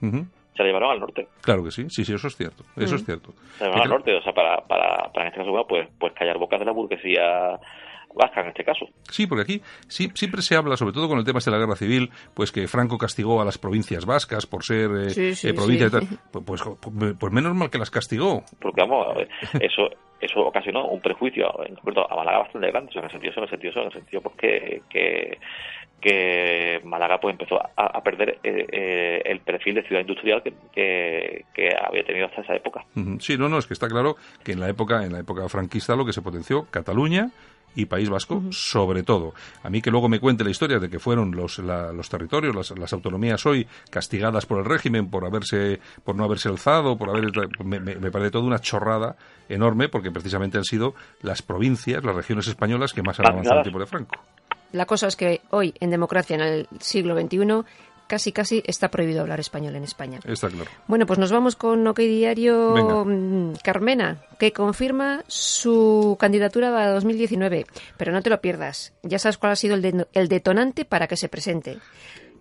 se la llevaron al norte. Claro que sí, sí, sí, eso es cierto, eso es cierto. Se la llevaron al norte, o sea, para, para, para en este caso, pues, pues callar bocas de la burguesía vasca en este caso. Sí, porque aquí sí, siempre se habla, sobre todo con el tema de la guerra civil, pues que Franco castigó a las provincias vascas por ser eh, eh provincias pues, pues, pues, pues, menos mal que las castigó. Porque vamos, eso eso ocasionó un prejuicio en concreto a Málaga bastante grande, en el sentido, en el sentido, en el sentido pues que, que que Málaga pues empezó a, perder eh, eh, el perfil de ciudad industrial que, que, había tenido hasta esa época. Sí, no, no, es que está claro que en la época en la época franquista lo que se potenció Cataluña y País Vasco, sobre todo. A mí que luego me cuente la historia de que fueron los, los territorios, las, las, autonomías hoy castigadas por el régimen por haberse, por no haberse alzado, por haber, me, me, parece toda una chorrada enorme, porque precisamente han sido las provincias, las regiones españolas que más han avanzado en el tiempo de Franco. La cosa es que hoy, en democracia, en el siglo XXI, casi casi está prohibido hablar español en España. Está claro. Bueno, pues nos vamos con OK Diario mm, Carmena, que confirma su candidatura a 2019. Pero no te lo pierdas, ya sabes cuál ha sido el, el detonante para que se presente.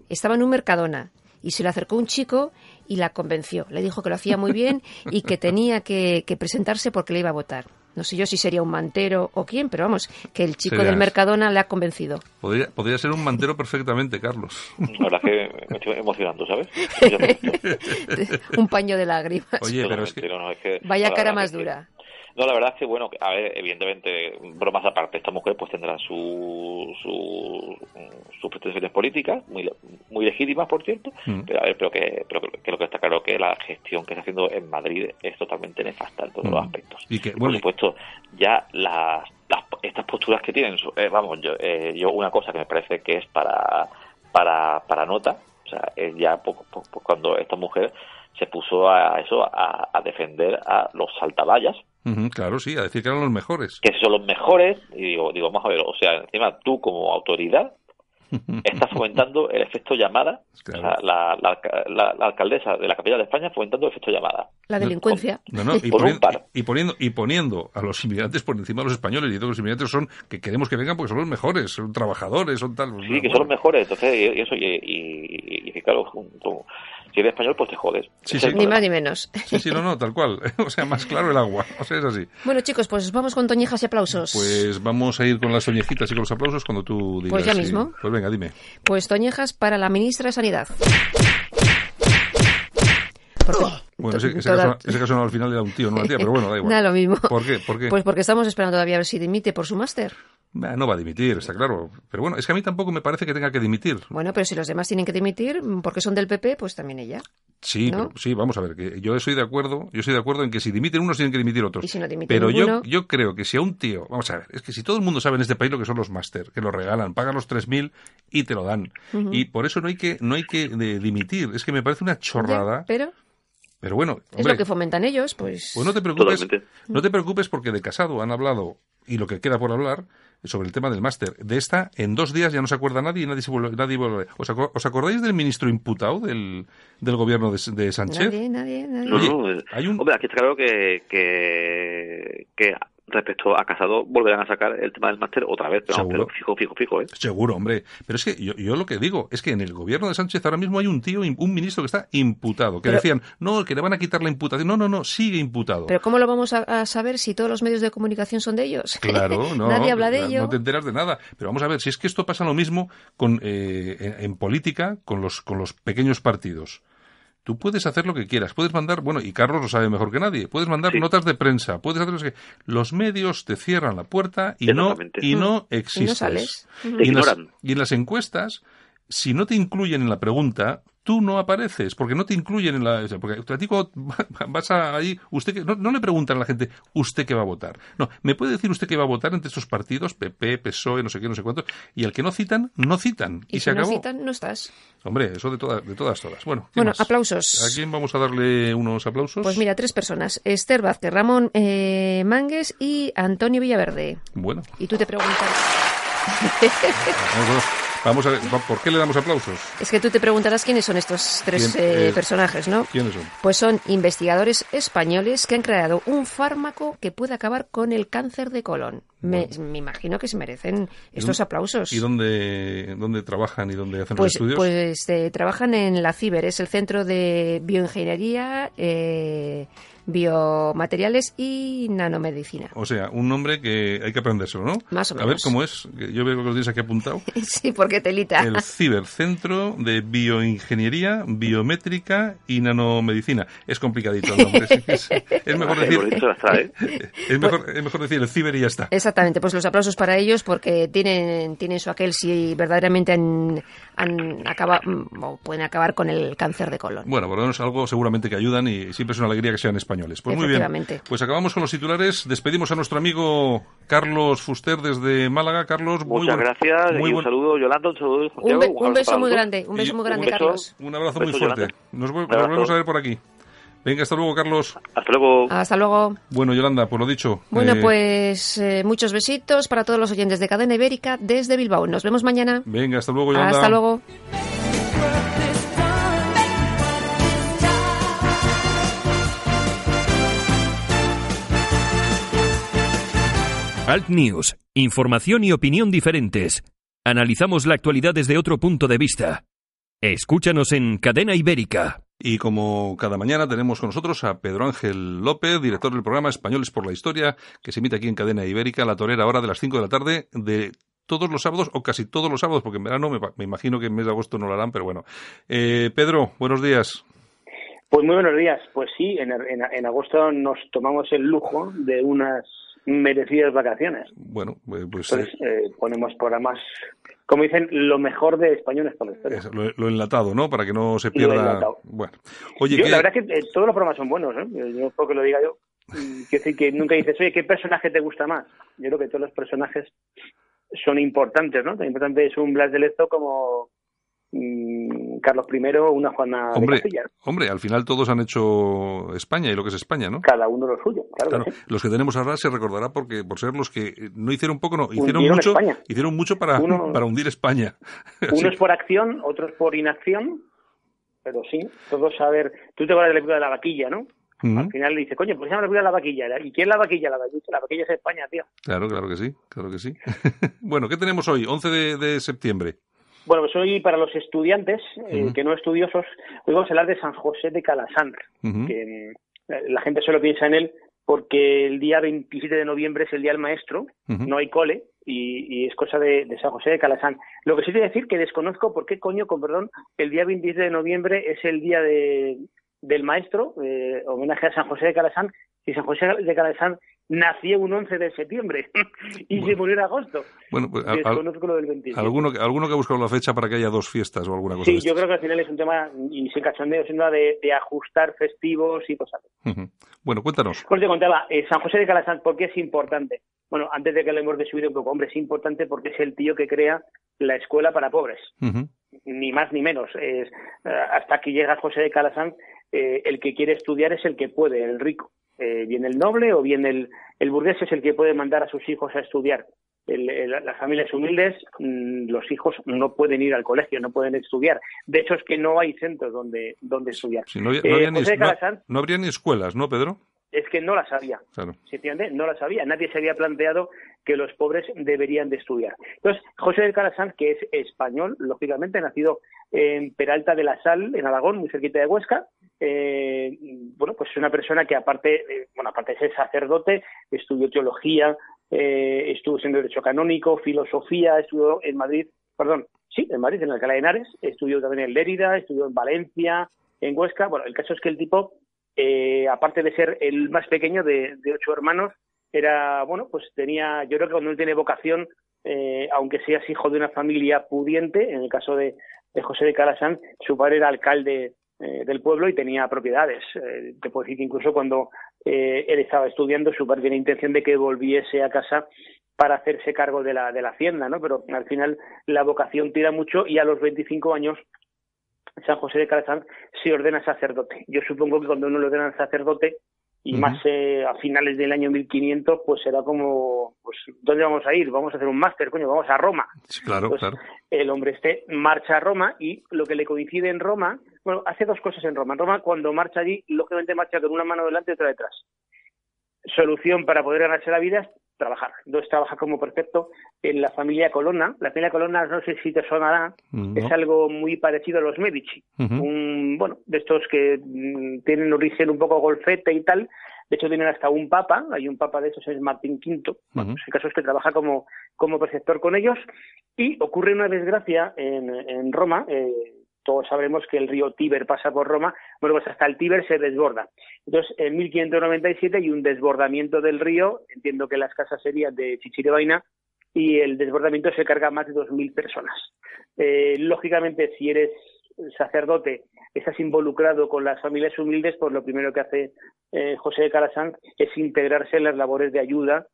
Estaba en un Mercadona y se le acercó un chico y la convenció. Le dijo que lo hacía muy bien y que tenía que, presentarse porque le iba a votar. No sé yo si sería un mantero o quién, pero vamos, que el chico del Mercadona le ha convencido. Podría, podría ser un mantero perfectamente, Carlos. La verdad que me estoy emocionando, ¿sabes? un paño de lágrimas. Oye, pero es que... Vaya cara más dura. No, la verdad es que, bueno, a ver, evidentemente, bromas aparte, esta mujer pues tendrá su, su, sus pretensiones políticas, muy, muy legítimas, por cierto, mm. pero a ver, pero que, pero que lo que está claro que la gestión que está haciendo en Madrid es totalmente nefasta en todos los mm. aspectos. Y que, por supuesto, ya las, las, estas posturas que tienen, eh, vamos, yo, eh, yo una cosa que me parece que es para, para, para nota, o sea, es ya poco, poco, cuando esta mujer se puso a eso, a, a defender a los saltavallas, claro, sí, a decir que eran los mejores. Que son los mejores, y digo, digo, vamos a ver, o sea, encima tú como autoridad está fomentando el efecto llamada. O sea, la, la, alcaldesa de la capital de España fomentando el efecto llamada. La delincuencia. y, poniendo, y, poniendo, a los inmigrantes por encima de los españoles. Y todos los inmigrantes son que queremos que vengan porque son los mejores, son trabajadores, son tal. Sí, que son los mejores. Entonces, y, eso, y, y, claro, si eres español, pues te jodes. Ni más ni menos. Sí, sí, no, no, tal cual. O sea, más claro el agua. O sea, es así. Bueno, chicos, pues vamos con toñejas y aplausos. Pues vamos a ir con las toñejitas y con los aplausos cuando tú digas. Pues ya mismo. Pues venga, dime. Pues toñejas para la ministra de Sanidad. Bueno, ese, caso, no, al final era un tío, no una tía, pero bueno, da igual. Da lo mismo. ¿Por qué? ¿Por qué? Pues porque estamos esperando todavía a ver si dimite por su máster. No va a dimitir, está claro. Pero bueno, es que a mí tampoco me parece que tenga que dimitir. Bueno, pero si los demás tienen que dimitir porque son del PP, pues también ella. Sí, sí, vamos a ver, que yo estoy de acuerdo, yo estoy de acuerdo en que si dimiten unos tienen que dimitir otros. ¿Y si no pero yo, yo creo que si a un tío, vamos a ver, es que si todo el mundo sabe en este país lo que son los máster, que lo regalan, pagan los 3.000 y te lo dan. Y por eso no hay que no hay que dimitir, es que me parece una chorrada. pero pero bueno, es lo que fomentan ellos, pues. Pues no te preocupes, no te preocupes porque de casado han hablado y lo que queda por hablar sobre el tema del máster. De esta, en dos días ya no se acuerda nadie y nadie, se vuelve, nadie vuelve. ¿Os, acordáis del ministro imputado del, del gobierno de, Sánchez? Nadie, nadie, nadie. no, hay un... Hombre, aquí está claro que, que, que respecto a Casado volverán a sacar el tema del máster otra vez, pero, fijo, fijo, fijo, ¿eh? Seguro, hombre. Pero es que yo, yo, lo que digo es que en el gobierno de Sánchez ahora mismo hay un tío, un ministro que está imputado, que decían, no, que le van a quitar la imputación. No, no, no, sigue imputado. Pero ¿cómo lo vamos a, saber si todos los medios de comunicación son de ellos? Claro, no. Nadie habla de ello. No te enteras de nada. Pero vamos a ver, si es que esto pasa lo mismo con, eh, en política con los, con los pequeños partidos. Tú puedes hacer lo que quieras, puedes mandar, bueno, y Carlos lo sabe mejor que nadie, puedes mandar notas de prensa, puedes hacer que los medios te cierran la puerta y no y no existes. Y, y en las encuestas, si no te incluyen en la pregunta, tú no apareces, porque no te incluyen en la... Porque a ti vas a ahí, usted que, no, le preguntan a la gente, ¿usted qué va a votar? No, ¿me puede decir usted qué va a votar entre estos partidos, PP, PSOE, no sé qué, no sé cuántos? Y al que no citan, no citan. Y, si no citan, no estás. Hombre, eso de, todas de todas, todas. Bueno, bueno aplausos. ¿A quién vamos a darle unos aplausos? Pues mira, tres personas. Esther Vázquez, Ramón eh, Mangues y Antonio Villaverde. Bueno. Y tú te preguntas... Vamos a ver, ¿por qué le damos aplausos? Es que tú te preguntarás quiénes son estos tres eh, personajes, ¿no? ¿Quiénes son? Pues son investigadores españoles que han creado un fármaco que puede acabar con el cáncer de colon. Me, imagino que se merecen estos aplausos. ¿Y dónde, dónde trabajan y dónde hacen pues, los estudios? Pues eh, trabajan en la CIBER, es el Centro de Bioingeniería eh, biomateriales y nanomedicina. O sea, un nombre que hay que aprendérselo, ¿no? Más o menos. A ver cómo es. Yo veo que lo tienes aquí apuntado. sí, porque telita. El Cibercentro de Bioingeniería, Biométrica y Nanomedicina. Es complicadito el nombre. Es, mejor decir. es, mejor, es mejor decir el ciber y ya está. Exactamente. Pues los aplausos para ellos porque tienen, tienen su aquel si verdaderamente han, han acabado o pueden acabar con el cáncer de colon. Bueno, por lo menos algo seguramente que ayudan y siempre es una alegría que sean españoles pues muy bien. Pues acabamos con los titulares. Despedimos a nuestro amigo Carlos Fuster desde Málaga. Carlos, muchas gracias. y un saludo, Yolanda. Un saludo, Un, beso muy grande. Un beso muy grande, Carlos. Un abrazo muy fuerte. Nos, volvemos a ver por aquí. Venga, hasta luego, Carlos. Hasta luego. Hasta luego. Bueno, Yolanda, por lo dicho. Bueno, eh, pues eh, muchos besitos para todos los oyentes de Cadena Ibérica desde Bilbao. Nos vemos mañana. Venga, hasta luego, Yolanda. Hasta luego. Alt News, información y opinión diferentes. Analizamos la actualidad desde otro punto de vista. Escúchanos en Cadena Ibérica. Y como cada mañana tenemos con nosotros a Pedro Ángel López, director del programa Españoles por la Historia, que se emite aquí en Cadena Ibérica, la torera ahora de las 5 de la tarde de todos los sábados, o casi todos los sábados, porque en verano me, imagino que en mes de agosto no lo harán, pero bueno. Eh, Pedro, buenos días. Pues muy buenos días. Pues sí, en agosto nos tomamos el lujo de unas merecidas vacaciones. Bueno, eh, pues... Eh, eh, ponemos programas, como dicen, lo mejor de españoles por la historia. lo, enlatado, ¿no? Para que no se pierda... Bueno. Oye, La verdad es que todos los programas son buenos, ¿no? Yo que lo diga yo. Mm, quiero decir que nunca dices, oye, ¿qué personaje te gusta más? Yo creo que todos los personajes son importantes, ¿no? Tan importante es un Blas de Lezo como mm, Carlos I una Juana hombre, de Castilla. Hombre, al final todos han hecho España y lo que es España, ¿no? Cada uno lo suyo, claro. Los que tenemos ahora se recordará porque por ser los que no hicieron poco, no, hicieron mucho, hicieron mucho para, para hundir España. Unos por acción, otros por inacción, pero sí, todos saber. Tú te acuerdas de la película de la vaquilla, ¿no? Al final le dice, coño, pues llama la película de la vaquilla. ¿Y quién es la vaquilla? La vaquilla, la vaquilla es España, tío. Claro, claro que sí, claro que sí. bueno, ¿qué tenemos hoy, 11 de septiembre? Bueno, pues hoy para los estudiantes, eh, que no estudiosos, hoy vamos a hablar de San José de Calasandra, que eh, la gente solo piensa en él porque el día 27 de noviembre es el Día del Maestro, no hay cole, y, es cosa de, San José de Calasán. Lo que sí te decir que desconozco por qué coño, con perdón, el día 27 de noviembre es el Día de, del Maestro, eh, homenaje a San José de Calasán, y San José de Calasán nació un 11 de septiembre y se murió en agosto. Bueno, pues lo del 27. ¿Alguno, ¿Alguno que ha buscado la fecha para que haya dos fiestas o alguna cosa Sí, yo creo que al final es un tema, y sin cachondeo, sino de, de ajustar festivos y cosas. Bueno, cuéntanos. Pues te contaba, eh, San José de Calasán, ¿por qué es importante? Bueno, antes de que le hemos subido un poco, hombre, es importante porque es el tío que crea la escuela para pobres. Ni más ni menos. Es, eh, hasta que llega José de Calasán, eh, el que quiere estudiar es el que puede, el rico eh, bien el noble o bien el, el burgués es el que puede mandar a sus hijos a estudiar. las familias humildes, mm, los hijos no pueden ir al colegio, no pueden estudiar. De hecho, es que no hay centros donde, donde estudiar. no, habría ni, escuelas, ¿no, Pedro? Es que no las había. Claro. ¿Se entiende? No las había. Nadie se había planteado que los pobres deberían de estudiar. Entonces, José de Calasán, que es español, lógicamente, nacido en Peralta de la Sal, en Aragón, muy cerquita de Huesca, eh, bueno, pues es una persona que aparte, bueno, aparte de ser sacerdote, estudió teología, eh, estuvo en derecho canónico, filosofía, estudió en Madrid, perdón, sí, en Madrid, en Alcalá de Henares, estudió también en Lérida, estudió en Valencia, en Huesca. Bueno, el caso es que el tipo, eh, aparte de ser el más pequeño de, ocho hermanos, era, bueno, pues tenía, yo creo que cuando él tiene vocación, eh, aunque seas hijo de una familia pudiente, en el caso de, José de Calasán, su padre era alcalde eh, del pueblo y tenía propiedades. Eh, te puedo decir que incluso cuando eh, él estaba estudiando, su padre tenía intención de que volviese a casa para hacerse cargo de la, de la hacienda, ¿no? Pero al final la vocación tira mucho y a los 25 años San José de Calazán se ordena sacerdote. Yo supongo que cuando uno lo ordena sacerdote, y más eh, a finales del año 1500, pues era como, pues, ¿dónde vamos a ir? Vamos a hacer un máster, coño, vamos a Roma. claro, pues, claro. El hombre este marcha a Roma y lo que le coincide en Roma, bueno, hace dos cosas en Roma. En Roma, cuando marcha allí, lógicamente marcha con una mano delante y otra detrás. Solución para poder ganarse la vida trabajar. Entonces trabaja como perfecto en la familia Colonna. La familia Colonna, no sé si te sonará, mm, es algo muy parecido a los Medici. un, bueno, de estos que mm, tienen origen un poco golfete y tal. De hecho, tienen hasta un papa, hay un papa de esos, es Martín V. Bueno, pues el caso es que trabaja como, como preceptor con ellos. Y ocurre una desgracia en, en Roma, eh, todos sabremos que el río Tíber pasa por Roma, bueno, pues hasta el Tíber se desborda. Entonces, en 1597 hay un desbordamiento del río, entiendo que las casas serían de Chichirevaina, y el desbordamiento se carga más de 2.000 personas. Eh, lógicamente, si eres sacerdote, estás involucrado con las familias humildes, pues lo primero que hace eh, José de Calasán es integrarse en las labores de ayuda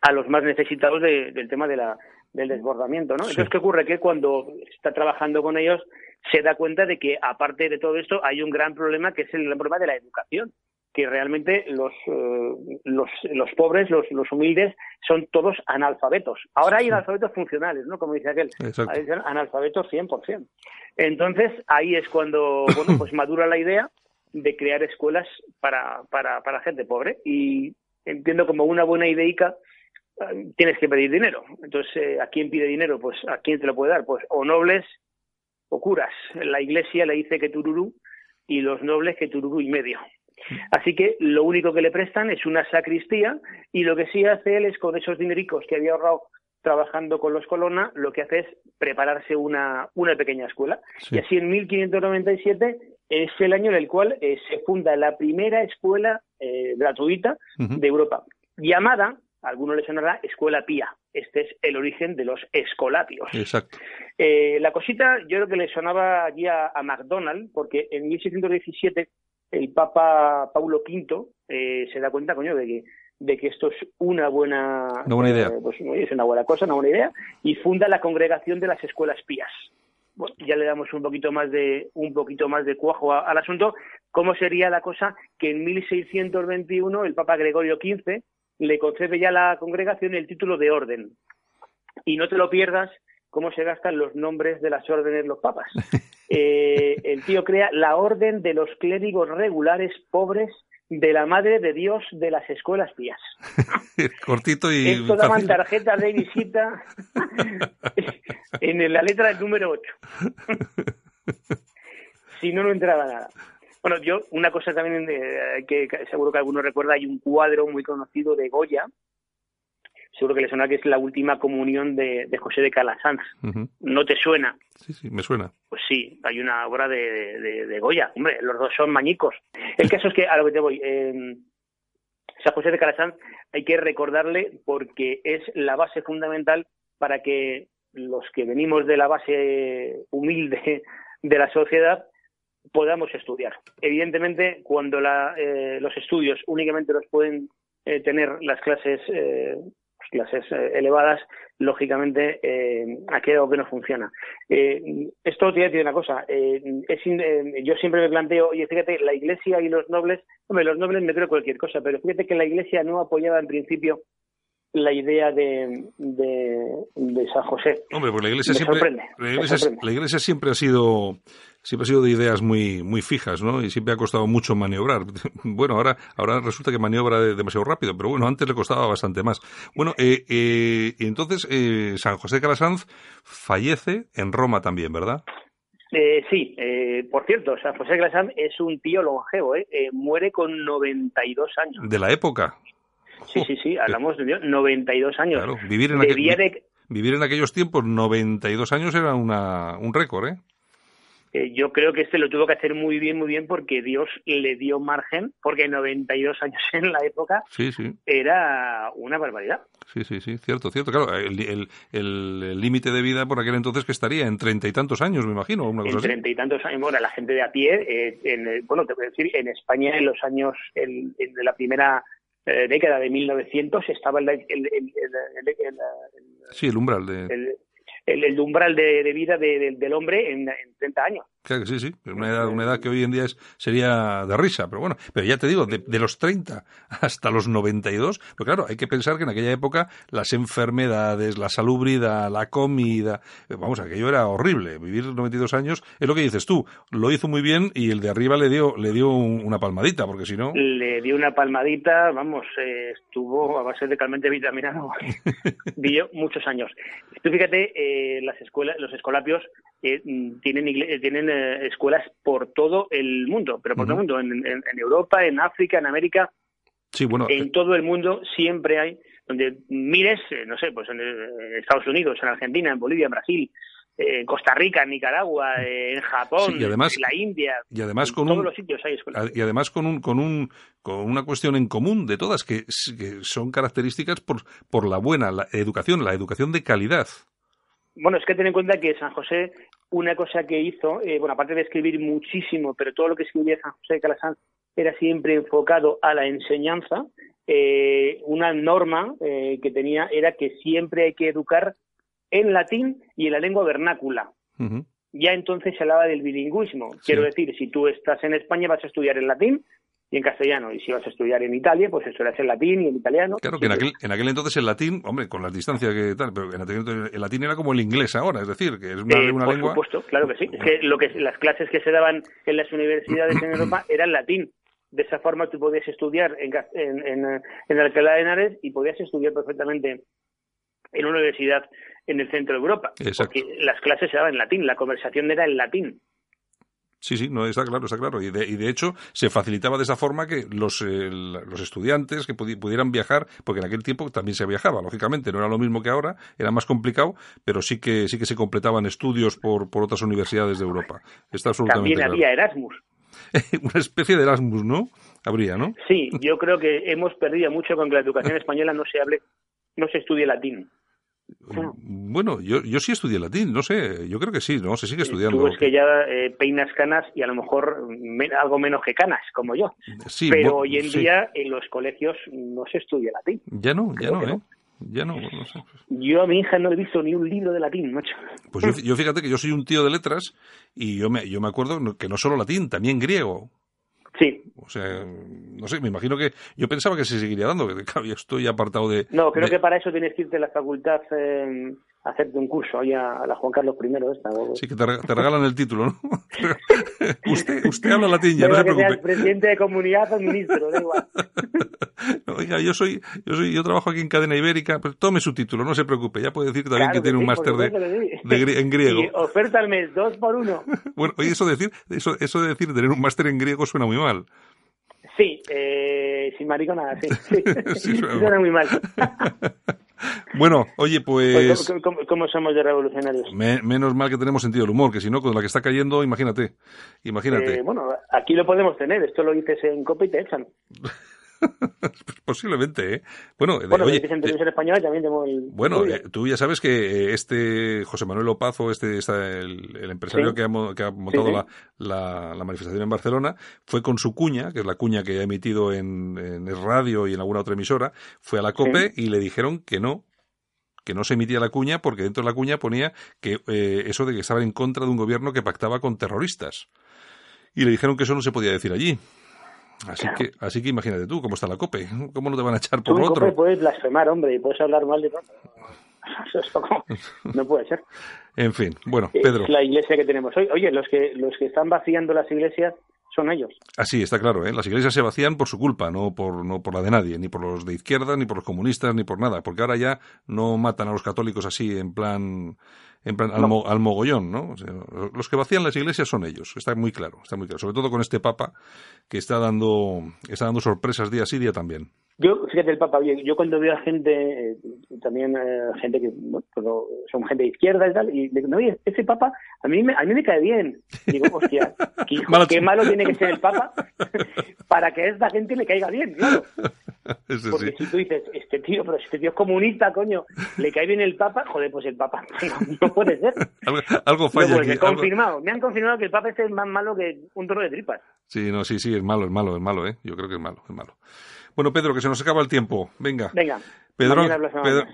a los más necesitados del tema de la, del desbordamiento, ¿no? Entonces, ¿qué ocurre? Que cuando está trabajando con ellos, se da cuenta de que, aparte de todo esto, hay un gran problema que es el problema de la educación que realmente los, eh, los, los, pobres, los, los, humildes, son todos analfabetos. Ahora hay analfabetos funcionales, ¿no? Como dice aquel. Hay analfabetos 100%. Entonces, ahí es cuando, bueno, pues madura la idea de crear escuelas para, para, para gente pobre. Y entiendo como una buena ideica tienes que pedir dinero. Entonces, eh, ¿a quién pide dinero? Pues, ¿a quién te lo puede dar? Pues, o nobles o curas. La iglesia le dice que tururú y los nobles que tururú y medio. Así que lo único que le prestan es una sacristía y lo que sí hace él es con esos dinericos que había ahorrado trabajando con los Colonna, lo que hace es prepararse una, una pequeña escuela. Y así en 1597 es el año en el cual eh, se funda la primera escuela eh, gratuita de Europa, llamada, a algunos les sonará, Escuela Pía. Este es el origen de los escolapios. Exacto. Eh, la cosita, yo creo que le sonaba allí a, a MacDonald, porque en 1617 el Papa Paulo V eh, se da cuenta, coño, de que de que esto es una buena, buena idea. Eh, pues, es una buena cosa, una buena idea, y funda la congregación de las escuelas pías. ya le damos un poquito más de un poquito más de cuajo al asunto. ¿Cómo sería la cosa que en 1621 el Papa Gregorio XV le concede ya a la congregación el título de orden? Y no te lo pierdas cómo se gastan los nombres de las órdenes los papas. Eh, el tío crea la orden de los clérigos regulares pobres de la Madre de Dios de las escuelas pías. Cortito y. Esto daban tarjetas de visita en la letra del número 8. si no, no entraba nada. Bueno, yo, una cosa también eh, que seguro que alguno recuerda, hay un cuadro muy conocido de Goya, seguro que le suena que es la última comunión de, José de Calasanz. ¿No te suena? Sí, sí, me suena. Pues sí, hay una obra de, Goya. Hombre, los dos son mañicos. El caso es que, a lo que te voy, eh, San José de Calasanz hay que recordarle porque es la base fundamental para que los que venimos de la base humilde de la sociedad podamos estudiar. Evidentemente, cuando eh, los estudios únicamente los pueden eh, tener las clases eh, clases eh, elevadas, lógicamente eh, hay algo que no funciona. Eh, esto tiene, una cosa, es yo siempre me planteo, oye, fíjate, la Iglesia y los nobles, hombre, los nobles me creo cualquier cosa, pero fíjate que la Iglesia no apoyaba en principio la idea de, de, San José. Hombre, pues la iglesia, siempre, la iglesia siempre ha sido siempre ha sido de ideas muy, muy fijas, ¿no? Y siempre ha costado mucho maniobrar. Bueno, ahora, ahora resulta que maniobra demasiado rápido, pero bueno, antes le costaba bastante más. Bueno, eh, eh, entonces eh, San José de Calasanz fallece en Roma también, ¿verdad? Eh, sí, eh, por cierto, San José de Calasanz es un tío longevo, ¿eh? muere con 92 años. ¿De la época? Sí, sí, sí, hablamos de 92 años. Claro, vivir en, vivir en aquellos tiempos, 92 años era una, un récord, ¿eh? Eh, yo creo que este lo tuvo que hacer muy bien, muy bien, porque Dios le dio margen, porque 92 años en la época era una barbaridad. Sí, sí, sí, cierto, cierto. Claro, el límite de vida por aquel entonces que estaría en treinta y tantos años, me imagino. Una cosa en treinta y tantos años. Bueno, la gente de a pie, eh, en, bueno, te voy a decir, en España en los años el, de la primera eh, década de 1900 estaba el, el, el, sí, el umbral de el, umbral de, vida del hombre en, en, 30 años. Claro que sí, sí. Una edad, una edad que hoy en día es, sería de risa, pero bueno. Pero ya te digo, de, de los 30 hasta los 92, pero claro, hay que pensar que en aquella época las enfermedades, la salubridad, la comida, eh, vamos, aquello era horrible. Vivir 92 años es lo que dices tú. Lo hizo muy bien y el de arriba le dio, le dio una palmadita, porque si no. Le dio una palmadita, vamos, eh, estuvo a base de calmente vitaminado. Vivió muchos años. Tú fíjate, eh, las escuelas, los escolapios eh, tienen, tienen eh, escuelas por todo el mundo, pero por todo el mundo, en, Europa, en África, en América, sí, bueno, en todo el mundo siempre hay, donde mires, eh, no sé, pues en, Estados Unidos, en Argentina, en Bolivia, en Brasil, en Costa Rica, en Nicaragua, en Japón, en la India, y además con todos los sitios hay escuelas. Y además con un, con un, con una cuestión en común de todas que, que son características por, por la buena la educación, la educación de calidad. Bueno, es que ten en cuenta que San José, una cosa que hizo, eh, bueno, aparte de escribir muchísimo, pero todo lo que escribía San José de Calasanz era siempre enfocado a la enseñanza, eh, una norma eh, que tenía era que siempre hay que educar en latín y en la lengua vernácula. Ya entonces se hablaba del bilingüismo. Quiero decir, si tú estás en España vas a estudiar en latín, y en castellano. Y si vas a estudiar en Italia, pues estudiarás en latín y en italiano. Claro que en aquel, en aquel entonces el latín, hombre, con las distancias que tal, pero en aquel el latín era como el inglés ahora, es decir, que es una, eh, una por lengua. Por supuesto, claro que sí. Es que, lo que las clases que se daban en las universidades en Europa eran latín. De esa forma tú podías estudiar en, en, en, Alcalá de Henares y podías estudiar perfectamente en una universidad en el centro de Europa. Porque las clases se daban en latín, la conversación era en latín. Sí, sí, no, está claro, está claro. Y de, y de hecho se facilitaba de esa forma que los, eh, los estudiantes que pudieran viajar, porque en aquel tiempo también se viajaba, lógicamente, no era lo mismo que ahora, era más complicado, pero sí que sí que se completaban estudios por, por otras universidades de Europa. Está absolutamente También había Erasmus. Una especie de Erasmus, ¿no? Habría, ¿no? Sí, yo creo que hemos perdido mucho con que la educación española no se hable, no se estudie latín. Bueno, yo, yo sí estudié latín, no sé, yo creo que sí, ¿no? Se sigue estudiando. Tú es que ya eh, peinas canas y a lo mejor algo menos que canas, como yo. Pero hoy en día en los colegios no se estudia latín. Ya no, ya no, ¿eh? Ya no, no sé. Yo a mi hija no he visto ni un libro de latín, macho. Pues yo, yo fíjate que yo soy un tío de letras y yo me, yo me acuerdo que no solo latín, también griego. Sí. O sea, no sé, me imagino que yo pensaba que se seguiría dando, que claro, yo estoy apartado de... No, creo de- que para eso tienes que irte a la facultad eh, a hacerte un curso ahí a, la Juan Carlos I esta. o- Sí, que te, te regalan el título, ¿no? usted, usted habla latín, ya no se preocupe. presidente de comunidad o ministro, da igual. Oiga, yo soy, yo soy, yo trabajo aquí en cadena ibérica, pero tome su título, no se preocupe, ya puede decir también Claro que tiene sí, un máster de, en griego. Y oferta al mes, dos por uno. Bueno, oye, eso de decir, eso, eso de decir tener un máster en griego suena muy mal. Sí, eh, sin mariconada, sí. sí. Sí, suena Suena muy mal. Bueno, oye, Pues, pues ¿cómo, cómo- cómo somos de revolucionarios? me- menos mal que tenemos sentido del humor, que si no, con la que está cayendo, imagínate, imagínate. Eh, bueno, aquí lo podemos tener. Esto lo dices en COPE y te echan. Posiblemente, ¿eh? Bueno, de- Bueno, oye, en televisión española también el... Bueno, eh, tú ya sabes que eh, este José Manuel Opazo, este, esta- el, el empresario Sí. que, ha, que ha montado sí. La, la- la manifestación en Barcelona, fue con su cuña, que es la cuña que ha emitido en, en el radio y en alguna otra emisora, fue a la COPE y le dijeron que no, que no se emitía la cuña porque dentro de la cuña ponía que eh, eso de que estaban en contra de un gobierno que pactaba con terroristas. Y le dijeron que eso no se podía decir allí. Así Claro. que, así que imagínate tú cómo está la COPE, cómo no te van a echar Tú por en lo otro. COPE puedes blasfemar, hombre, y puedes hablar mal de todo. No puede ser. En fin, bueno, Pedro. Es la iglesia que tenemos hoy. Oye, los que, los que están vaciando las iglesias son ellos. Así, está claro, ¿eh? Las iglesias se vacían por su culpa, no por, no por la de nadie, ni por los de izquierda, ni por los comunistas, ni por nada, porque ahora ya no matan a los católicos así en plan, en plan al, No. mo- al mogollón, ¿no? O sea, los que vacían las iglesias son ellos, está muy claro, está muy claro, sobre todo con este papa que está dando, está dando sorpresas día sí, día también. Yo, fíjate el Papa, bien, yo cuando veo a gente, eh, también eh, gente que bueno, son gente de izquierda y tal, y digo, no, oye, ese Papa a mí me, a mí me cae bien. Digo, hostia, qué, Malo- qué malo tiene que ser el Papa para que a esta gente le caiga bien, claro. Porque sí. si tú dices, este tío, pero este tío es comunista, coño, le cae bien el Papa, joder, pues el Papa no, no puede ser. Algo, falla aquí. algo- confirmado, me han confirmado que el Papa este es más malo que un toro de tripas. Sí, no, sí, sí, es malo, es malo, es malo, ¿eh? Yo creo que es malo, es malo. Bueno, Pedro, que se nos acaba el tiempo. Venga. Venga, Pedro, mañana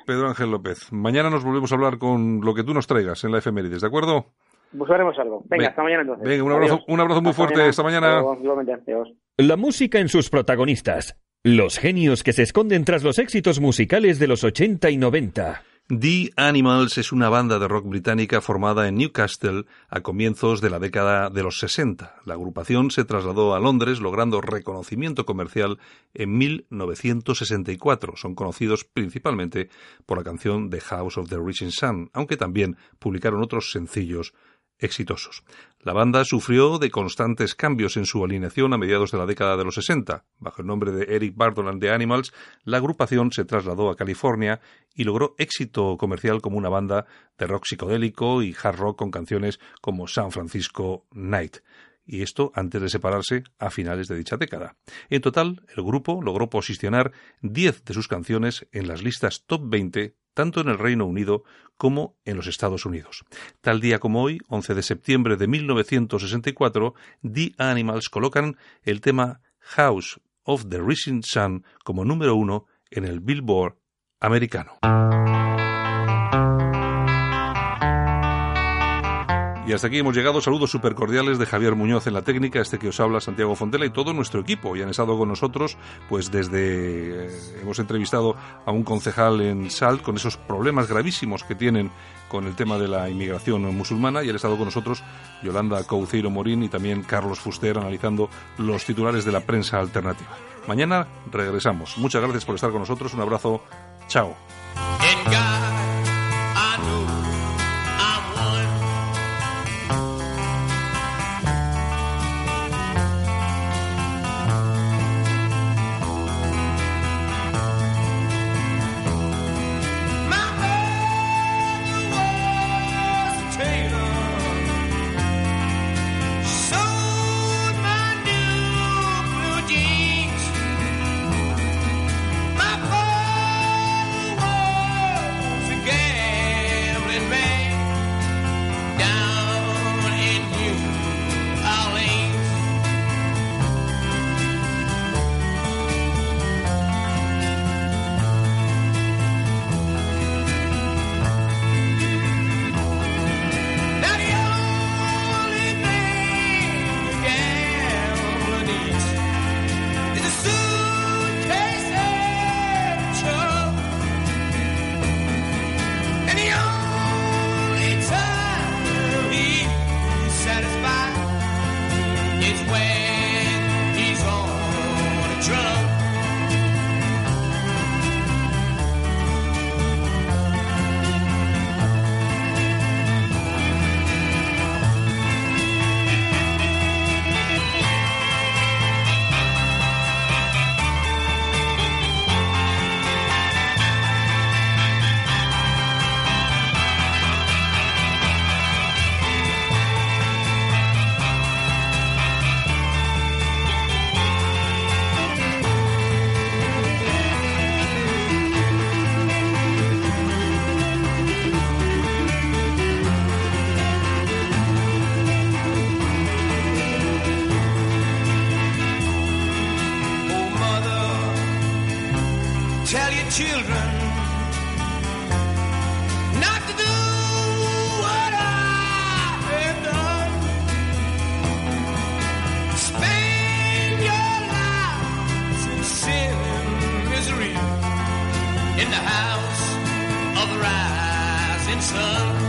Pedro, Ángel López. Mañana nos volvemos a hablar con lo que tú nos traigas en la efemérides, ¿de acuerdo? buscaremos algo. Venga, Ve- hasta mañana entonces. venga, un abrazo- Adiós. un abrazo muy fuerte. Hasta mañana. Igualmente, adiós. La música en sus protagonistas. Los genios que se esconden tras los éxitos musicales de los 80 y 90. The Animals es una banda de rock británica formada en Newcastle a comienzos de la década de los 60. La agrupación se trasladó a Londres logrando reconocimiento comercial en 1964. Son conocidos principalmente por la canción The House of the Rising Sun, aunque también publicaron otros sencillos exitosos. La banda sufrió de constantes cambios en su alineación a mediados de la década de los 60. Bajo el nombre de Eric Burdon and the Animals, la agrupación se trasladó a California y logró éxito comercial como una banda de rock psicodélico y hard rock con canciones como San Francisco Night. Y esto antes de separarse a finales de dicha década. En total, el grupo logró posicionar 10 de sus canciones en las listas top 20 tanto en el Reino Unido como en los Estados Unidos. Tal día como hoy, 11 de septiembre de 1964, The Animals colocan el tema House of the Rising Sun como número uno en el Billboard americano. Y hasta aquí hemos llegado. Saludos súper cordiales de Javier Muñoz en la técnica, este que os habla Santiago Fontela y todo nuestro equipo. Y han estado con nosotros, pues desde. eh, hemos entrevistado a un concejal en Salt con esos problemas gravísimos que tienen con el tema de la inmigración musulmana. Y han estado con nosotros Yolanda Couceiro Morín y también Carlos Fuster analizando los titulares de la prensa alternativa. Mañana regresamos. Muchas gracias por estar con nosotros. Un abrazo. Chao. tell your children not to do what I have done. Spend your lives in sin and misery in the house of the rising sun.